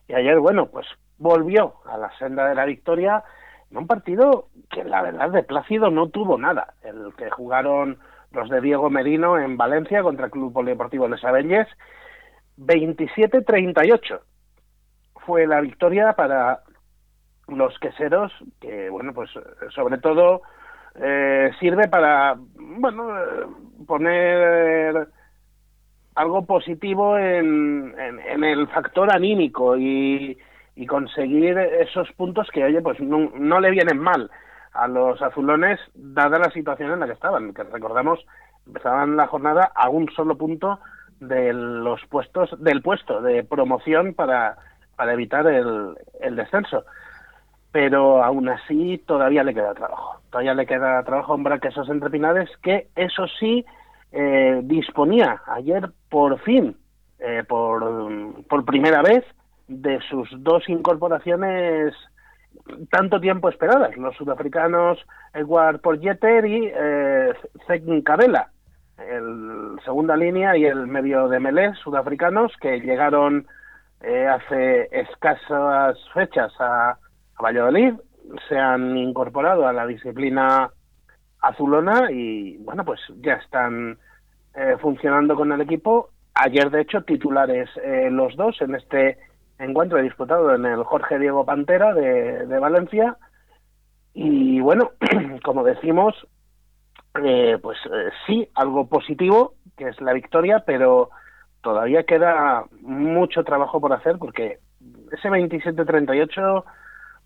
y ayer, bueno, pues volvió a la senda de la victoria en un partido que la verdad de Plácido no tuvo nada. El que jugaron los de Diego Merino en Valencia contra el Club Polideportivo Les Abelles, 27-38 fue la victoria para los queseros, que bueno, pues sobre todo eh, sirve para, bueno, eh, poner algo positivo en, el factor anímico y, conseguir esos puntos que, oye, pues no, no le vienen mal a los azulones, dada la situación en la que estaban, que recordamos, empezaban la jornada a un solo punto de los puestos, del puesto de promoción para, evitar el descenso pero aún así todavía le queda trabajo. Todavía le queda trabajo un Braquesos Entrepinares que, eso sí, eh, disponía ayer por fin, eh, por, por primera vez, de sus dos incorporaciones tanto tiempo esperadas, los sudafricanos Edward Porgeter y eh, Zegn Cabela, el segunda línea y el medio de Melé sudafricanos que llegaron eh, hace escasas fechas a, a Valladolid, se han incorporado a la disciplina azulona y bueno, pues ya están eh, funcionando con el equipo. Ayer, de hecho, titulares eh, los dos en este encuentro disputado en el Jorge Diego Pantera de, de Valencia. Y bueno, (clears throat) como decimos, eh, pues eh, sí, algo positivo, que es la victoria, pero todavía queda mucho trabajo por hacer porque ese 27-38 mm,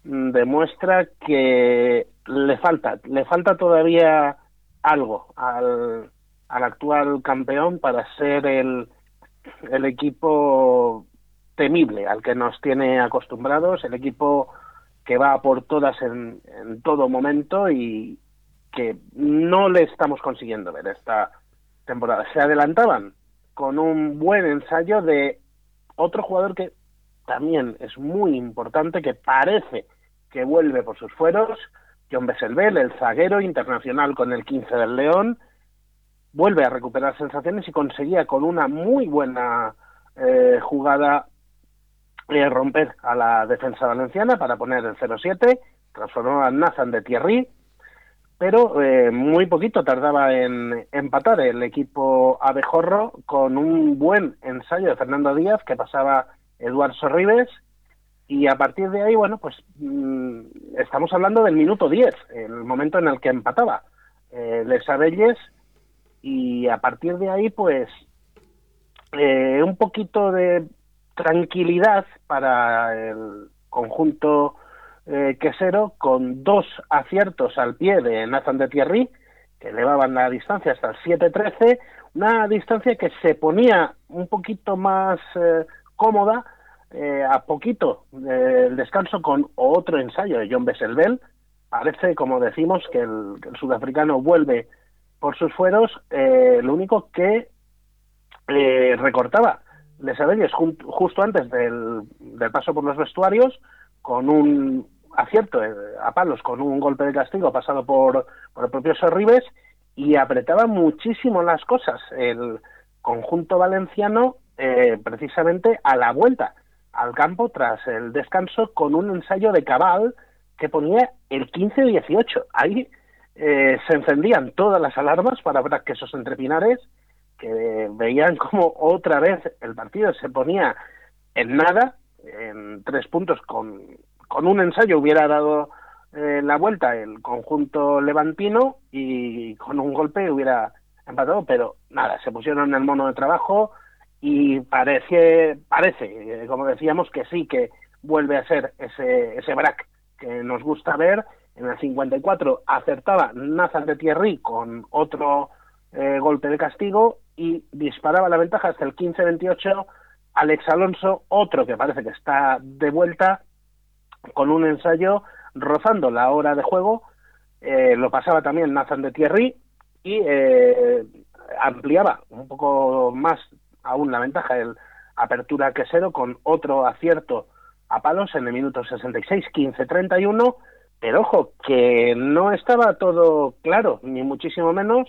demuestra que le falta, le falta todavía algo al, al actual campeón para ser el, el equipo temible al que nos tiene acostumbrados, el equipo que va por todas en, en todo momento y que no le estamos consiguiendo ver esta temporada. Se adelantaban con un buen ensayo de otro jugador que también es muy importante, que parece que vuelve por sus fueros, John Besselbel, el zaguero internacional con el 15 del León, vuelve a recuperar sensaciones y conseguía con una muy buena eh, jugada eh, romper a la defensa valenciana para poner el 0-7, transformó a Nathan de Thierry, pero eh, muy poquito tardaba en empatar el equipo abejorro con un buen ensayo de Fernando Díaz que pasaba Eduard Sorribes y a partir de ahí, bueno, pues mmm, estamos hablando del minuto 10, el momento en el que empataba eh, Les Abelles. Y a partir de ahí, pues eh, un poquito de tranquilidad para el conjunto eh, quesero con dos aciertos al pie de Nathan de Thierry que elevaban la distancia hasta el 7-13, una distancia que se ponía un poquito más eh, cómoda eh, a poquito del descanso con otro ensayo de John Besselbel. Parece, como decimos, que el, que el sudafricano vuelve por sus fueros, eh, lo único que eh, recortaba Les Abelles justo antes del, del, paso por los vestuarios, con un acierto eh, a palos, con un golpe de castigo pasado por, por el propio Sorribes, y apretaba muchísimo las cosas el conjunto valenciano eh, precisamente a la vuelta al campo tras el descanso con un ensayo de cabal que ponía el 15-18. Ahí eh, se encendían todas las alarmas para ver que esos entrepinares que veían como otra vez el partido se ponía en nada, en tres puntos con, con un ensayo hubiera dado eh, la vuelta el conjunto levantino y con un golpe hubiera empatado, pero nada, se pusieron en el mono de trabajo y parece, parece, eh, como decíamos, que sí que vuelve a ser ese, ese brac que nos gusta ver. En el 54 acertaba Nathan de Thierry con otro eh, golpe de castigo y disparaba la ventaja hasta el 15-28 Alex Alonso, otro que parece que está de vuelta con un ensayo rozando la hora de juego, eh, lo pasaba también Nathan de Thierry y eh, ampliaba un poco más aún la ventaja del apertura quesero con otro acierto a palos en el minuto 66, 15-31 Pero ojo, que no estaba todo claro, ni muchísimo menos,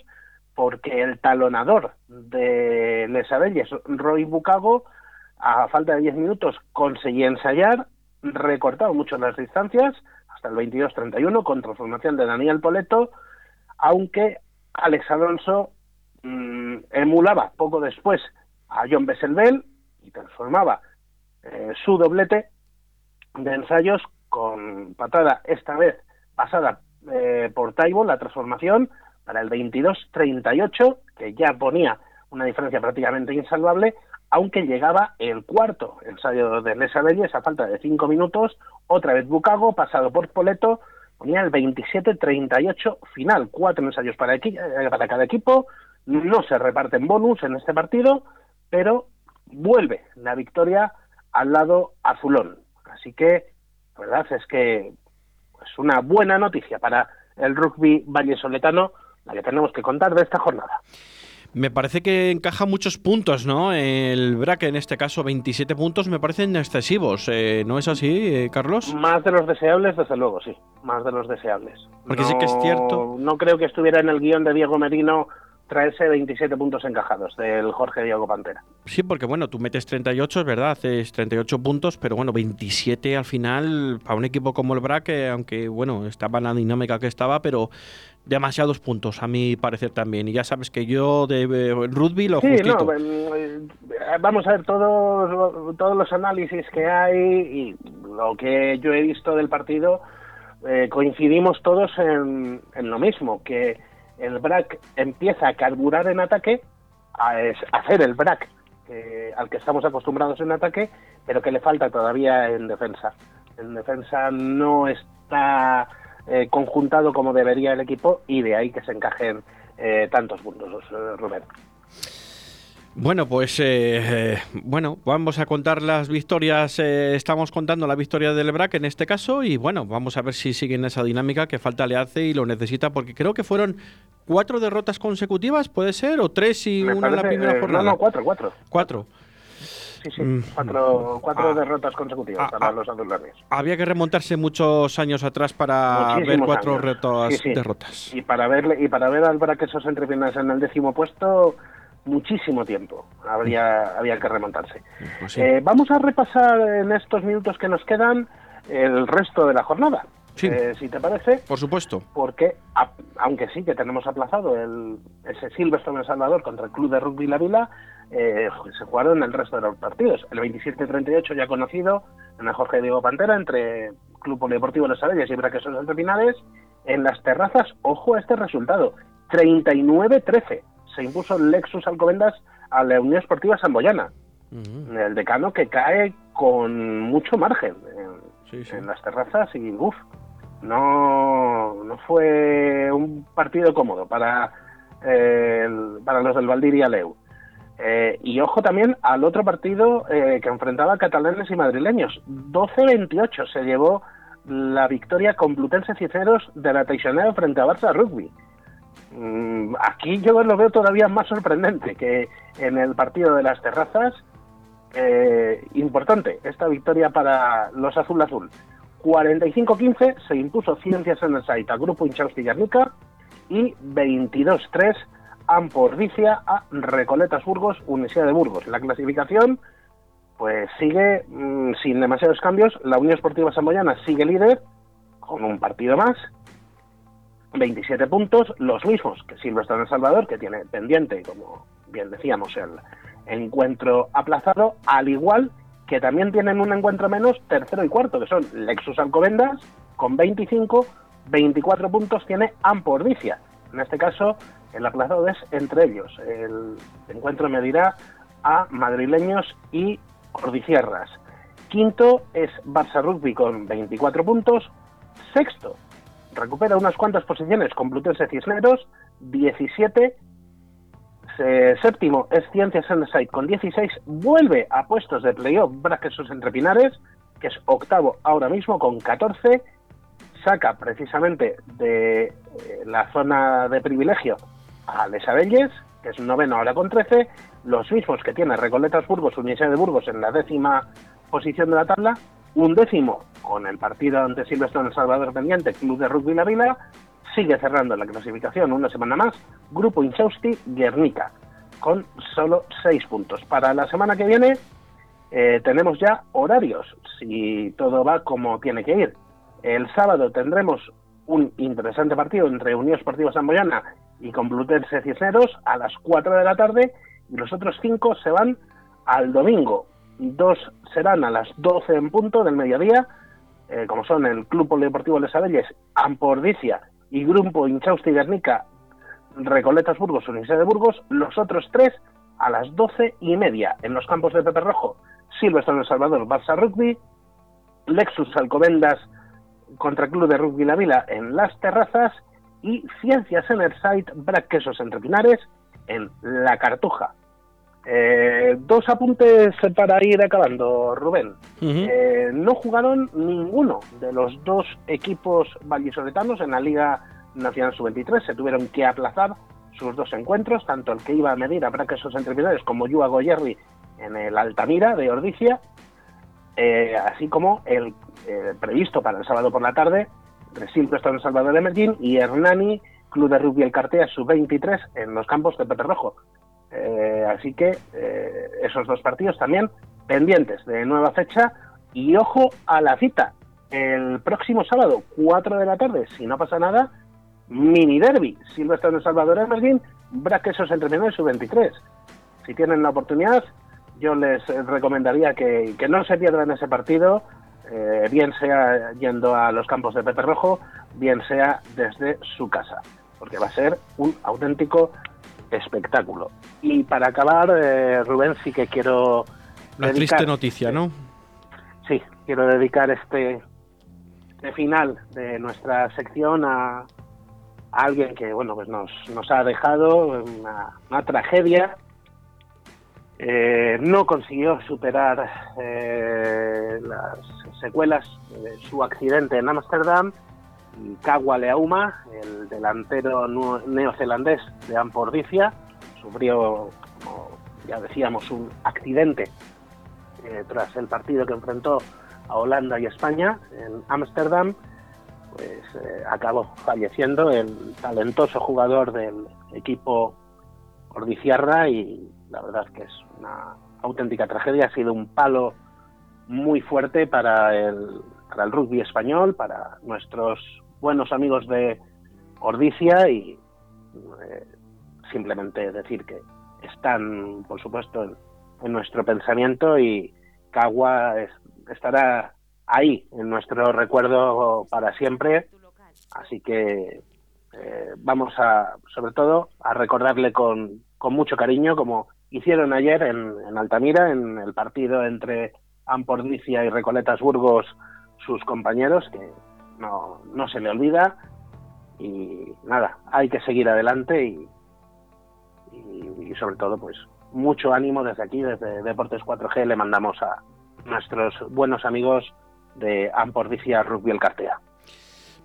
porque el talonador de Les Abelles, Roy Bucago, a falta de 10 minutos conseguía ensayar, recortaba mucho las distancias, hasta el 22-31, con transformación de Daniel Poleto, aunque Alex Alonso mm, emulaba poco después a John Besselbel y transformaba eh, su doblete de ensayos con patada esta vez pasada eh, por Taibo, la transformación para el 22-38, que ya ponía una diferencia prácticamente insalvable, aunque llegaba el cuarto ensayo de Lesa Belles a falta de cinco minutos, otra vez Bucago, pasado por Poleto, ponía el 27-38 final, cuatro ensayos para, equi- eh, para cada equipo, no se reparten bonus en este partido, pero vuelve la victoria al lado azulón. Así que la verdad es que pues una buena noticia para el rugby vallesoletano, la que tenemos que contar de esta jornada. Me parece que encaja muchos puntos, ¿no? El BRAC, en este caso 27 puntos, me parecen excesivos. Eh, ¿No es así, eh, Carlos? Más de los deseables, desde luego, sí. Más de los deseables. Porque sí que es cierto. No creo que estuviera en el guion de Diego Merino traerse 27 puntos encajados del Jorge Diego Pantera. Sí, porque bueno, tú metes 38, es verdad, haces 38 puntos, pero bueno, 27 al final para un equipo como el BRAC, eh, aunque bueno, estaba en la dinámica que estaba, pero demasiados puntos a mi parecer también. Y ya sabes que yo de eh, rugby lo Sí, justito. no, eh, vamos a ver todos, todos los análisis que hay y lo que yo he visto del partido, eh, coincidimos todos en, en lo mismo, que el BRAC empieza a carburar en ataque, a hacer el BRAC al que estamos acostumbrados en ataque, pero que le falta todavía en defensa. En defensa no está eh, conjuntado como debería el equipo y de ahí que se encajen eh, tantos puntos, eh, Rubén. Bueno, pues eh, eh, bueno, vamos a contar las victorias. eh, estamos contando la victoria del BRAC en este caso y bueno, vamos a ver si siguen esa dinámica que falta le hace y lo necesita porque creo que fueron cuatro derrotas consecutivas, puede ser, o tres y Me una en la primera eh, jornada. No, no, cuatro, cuatro. Cuatro. Sí, sí, Mm. cuatro, cuatro Ah. derrotas consecutivas Ah, para ah. los. Había que remontarse muchos años atrás para ver cuatro retos Sí, derrotas. Y para verle y para ver al Braque esos entrepiernas en el décimo puesto, muchísimo tiempo habría, había que remontarse. Pues sí. Eh, vamos a repasar en estos minutos que nos quedan el resto de la jornada. Sí. Eh, si te parece, Por supuesto. porque a- aunque sí que tenemos aplazado el, ese Silvestre en El Salvador contra el Club de Rugby La Vila, eh, se jugaron el resto de los partidos. El 27-38 ya conocido en el Jorge Diego Pantera entre Club Polideportivo Los Areyes y Braquesos Entre Pinares. En las terrazas, ojo a este resultado, 39-13. Se impuso el Lexus Alcobendas a la Unión Esportiva Samboyana. El decano que cae con mucho margen en, Sí, sí. en las terrazas y uff, no, no fue un partido cómodo para, eh, el- para los del Valdiria Leu. Eh, y ojo también al otro partido eh, que enfrentaba catalanes y madrileños. 12-28 se llevó la victoria Complutense Cisneros de la Teixonera frente a Barça Rugby. Mm, aquí yo lo veo todavía más sorprendente que en el partido de las terrazas. Eh, importante esta victoria para los Azul Azul. 45-15 se impuso Ciencias en el Saita, Grupo Inchausti Yarnica y 22-3 Ampordicia a Recoletas Burgos, Universidad de Burgos. La clasificación pues sigue mm, sin demasiados cambios. La Unión Esportiva Samboyana sigue líder con un partido más, 27 puntos, los mismos que Silvestre en Salvador, que tiene pendiente, como bien decíamos, el encuentro aplazado, al igual que también tienen un encuentro menos, tercero y cuarto, que son Lexus Alcobendas, con 25, 24 puntos tiene Ampordicia. En este caso, el aplazado es entre ellos. El encuentro medirá a madrileños y ordicierras. Quinto es Barça Rugby con 24 puntos. Sexto, recupera unas cuantas posiciones Complutense Cisneros, 17. Se- séptimo es Ciencias en Site con 16. Vuelve a puestos de playoff Braquesos entre Pinares, que es octavo ahora mismo con 14. Saca precisamente de eh, la zona de privilegio a Les Abelles, que es noveno ahora con 13. Los mismos que tiene Recoletas Burgos, Universidad de Burgos en la décima posición de la tabla. Un décimo con el partido ante Silverstone El Salvador pendiente, Club de Rugby La Vila, sigue cerrando la clasificación una semana más, Grupo Inchausti Guernica, con solo seis puntos. Para la semana que viene eh, tenemos ya horarios, si todo va como tiene que ir. El sábado tendremos un interesante partido entre Unión Esportiva Samboyana y Complutense Cisneros a las 4 de la tarde y los otros cinco se van al domingo. Dos serán a las 12 en punto del mediodía, eh, como son el Club Polideportivo Les Abelles, Ampordicia y Grupo Inchausti Guernica, Recoletas Burgos, Universidad de Burgos, los otros tres a las 12 y media en los campos de Pepe Rojo, Silverstone El Salvador, Barça Rugby, Lexus Alcobendas contra Club de Rugby La Vila en Las Terrazas y Ciencias en el site Brac Quesos Entre Pinares en La Cartuja. Eh, dos apuntes para ir acabando, Rubén. Eh, no jugaron ninguno de los dos equipos vallisoletanos en la Liga Nacional Sub-23. Se tuvieron que aplazar sus dos encuentros, tanto el que iba a medir a Braquesos entre Pinares como Yua Goyerri en el Altamira de Ordicia, eh, así como el eh, previsto para el sábado por la tarde de Silverstone Salvador de Medellín y Hernani, Club de Rugby El Cartea Sub-23 en los campos de Pepe Rojo. Eh, así que eh, esos dos partidos también pendientes de nueva fecha y ojo a la cita. El próximo sábado, 4 de la tarde, si no pasa nada, mini derby, Silvestre de Salvador Emerging, Braquesos entre menores sub-23. Si tienen la oportunidad, yo les recomendaría que, que no se pierdan ese partido, eh, bien sea yendo a los campos de Pepe Rojo, bien sea desde su casa, porque va a ser un auténtico espectáculo. Y para acabar, eh, Rubén, sí que quiero... La dedicar- triste noticia, ¿no? Sí, quiero dedicar este, este final de nuestra sección a, a alguien que bueno pues nos, nos ha dejado una, una tragedia. Eh, no consiguió superar eh, las secuelas de su accidente en Ámsterdam Kawa Leauma, el delantero neozelandés de Ampordicia, sufrió, como ya decíamos, un accidente eh, tras el partido que enfrentó a Holanda y España en Ámsterdam, pues eh, acabó falleciendo el talentoso jugador del equipo Ordiciarra y la verdad es que es una auténtica tragedia, ha sido un palo muy fuerte para el rugby español, para nuestros buenos amigos de Ordicia y eh, simplemente decir que están, por supuesto, en, en nuestro pensamiento y Cagua es- estará ahí en nuestro recuerdo para siempre. Así que eh, vamos a, sobre todo, a recordarle con, con mucho cariño, como hicieron ayer en, Altamira, en el partido entre Ampordicia y Recoletas Burgos, sus compañeros, que no, no se le olvida. Y nada, hay que seguir adelante y, y, y sobre todo, pues mucho ánimo desde aquí, desde Deportes 4G, le mandamos a nuestros buenos amigos de Ampordicia Rugby El Cartea.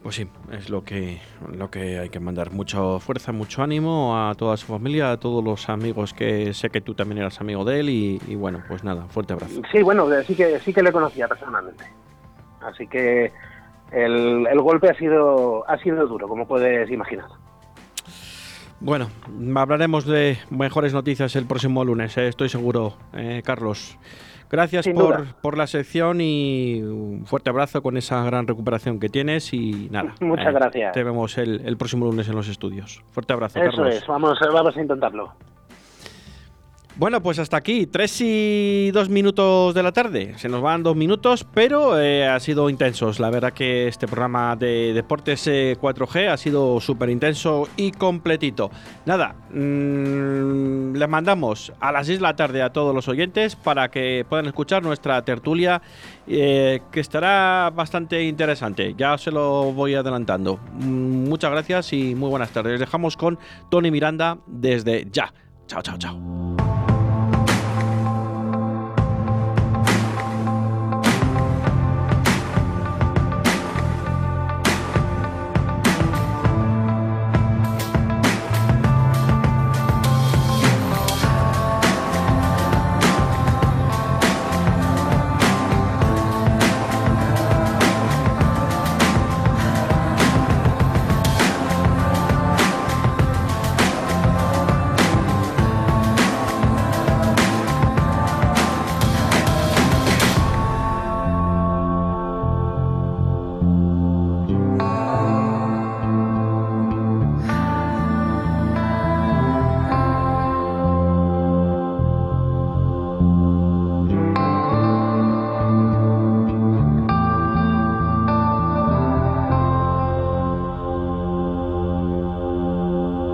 Pues sí, es lo que, lo que hay que mandar. Mucha fuerza, mucho ánimo a toda su familia, a todos los amigos que sé que tú también eras amigo de él y, y bueno, pues nada, fuerte abrazo. Sí, bueno, sí que, sí que le conocía personalmente. Así que el, el golpe ha sido, ha sido duro, como puedes imaginar. Bueno, hablaremos de mejores noticias el próximo lunes, eh, estoy seguro, eh, Carlos. Gracias por, por la sección y un fuerte abrazo con esa gran recuperación que tienes y nada. (laughs) eh, Muchas gracias. Te vemos el, el próximo lunes en los estudios. Fuerte abrazo, Eso Carlos. es, vamos, vamos a intentarlo. Bueno, pues hasta aquí, 3 y 2 minutos de la tarde. Se nos van dos minutos, pero eh, ha sido intensos. La verdad que este programa de Deportes eh, 4G ha sido súper intenso y completito. Nada, mm, les mandamos a las 6 de la tarde a todos los oyentes para que puedan escuchar nuestra tertulia, eh, que estará bastante interesante. Ya se lo voy adelantando. Mm, muchas gracias y muy buenas tardes. Les dejamos con Tony Miranda desde ya. Chao, chao, chao.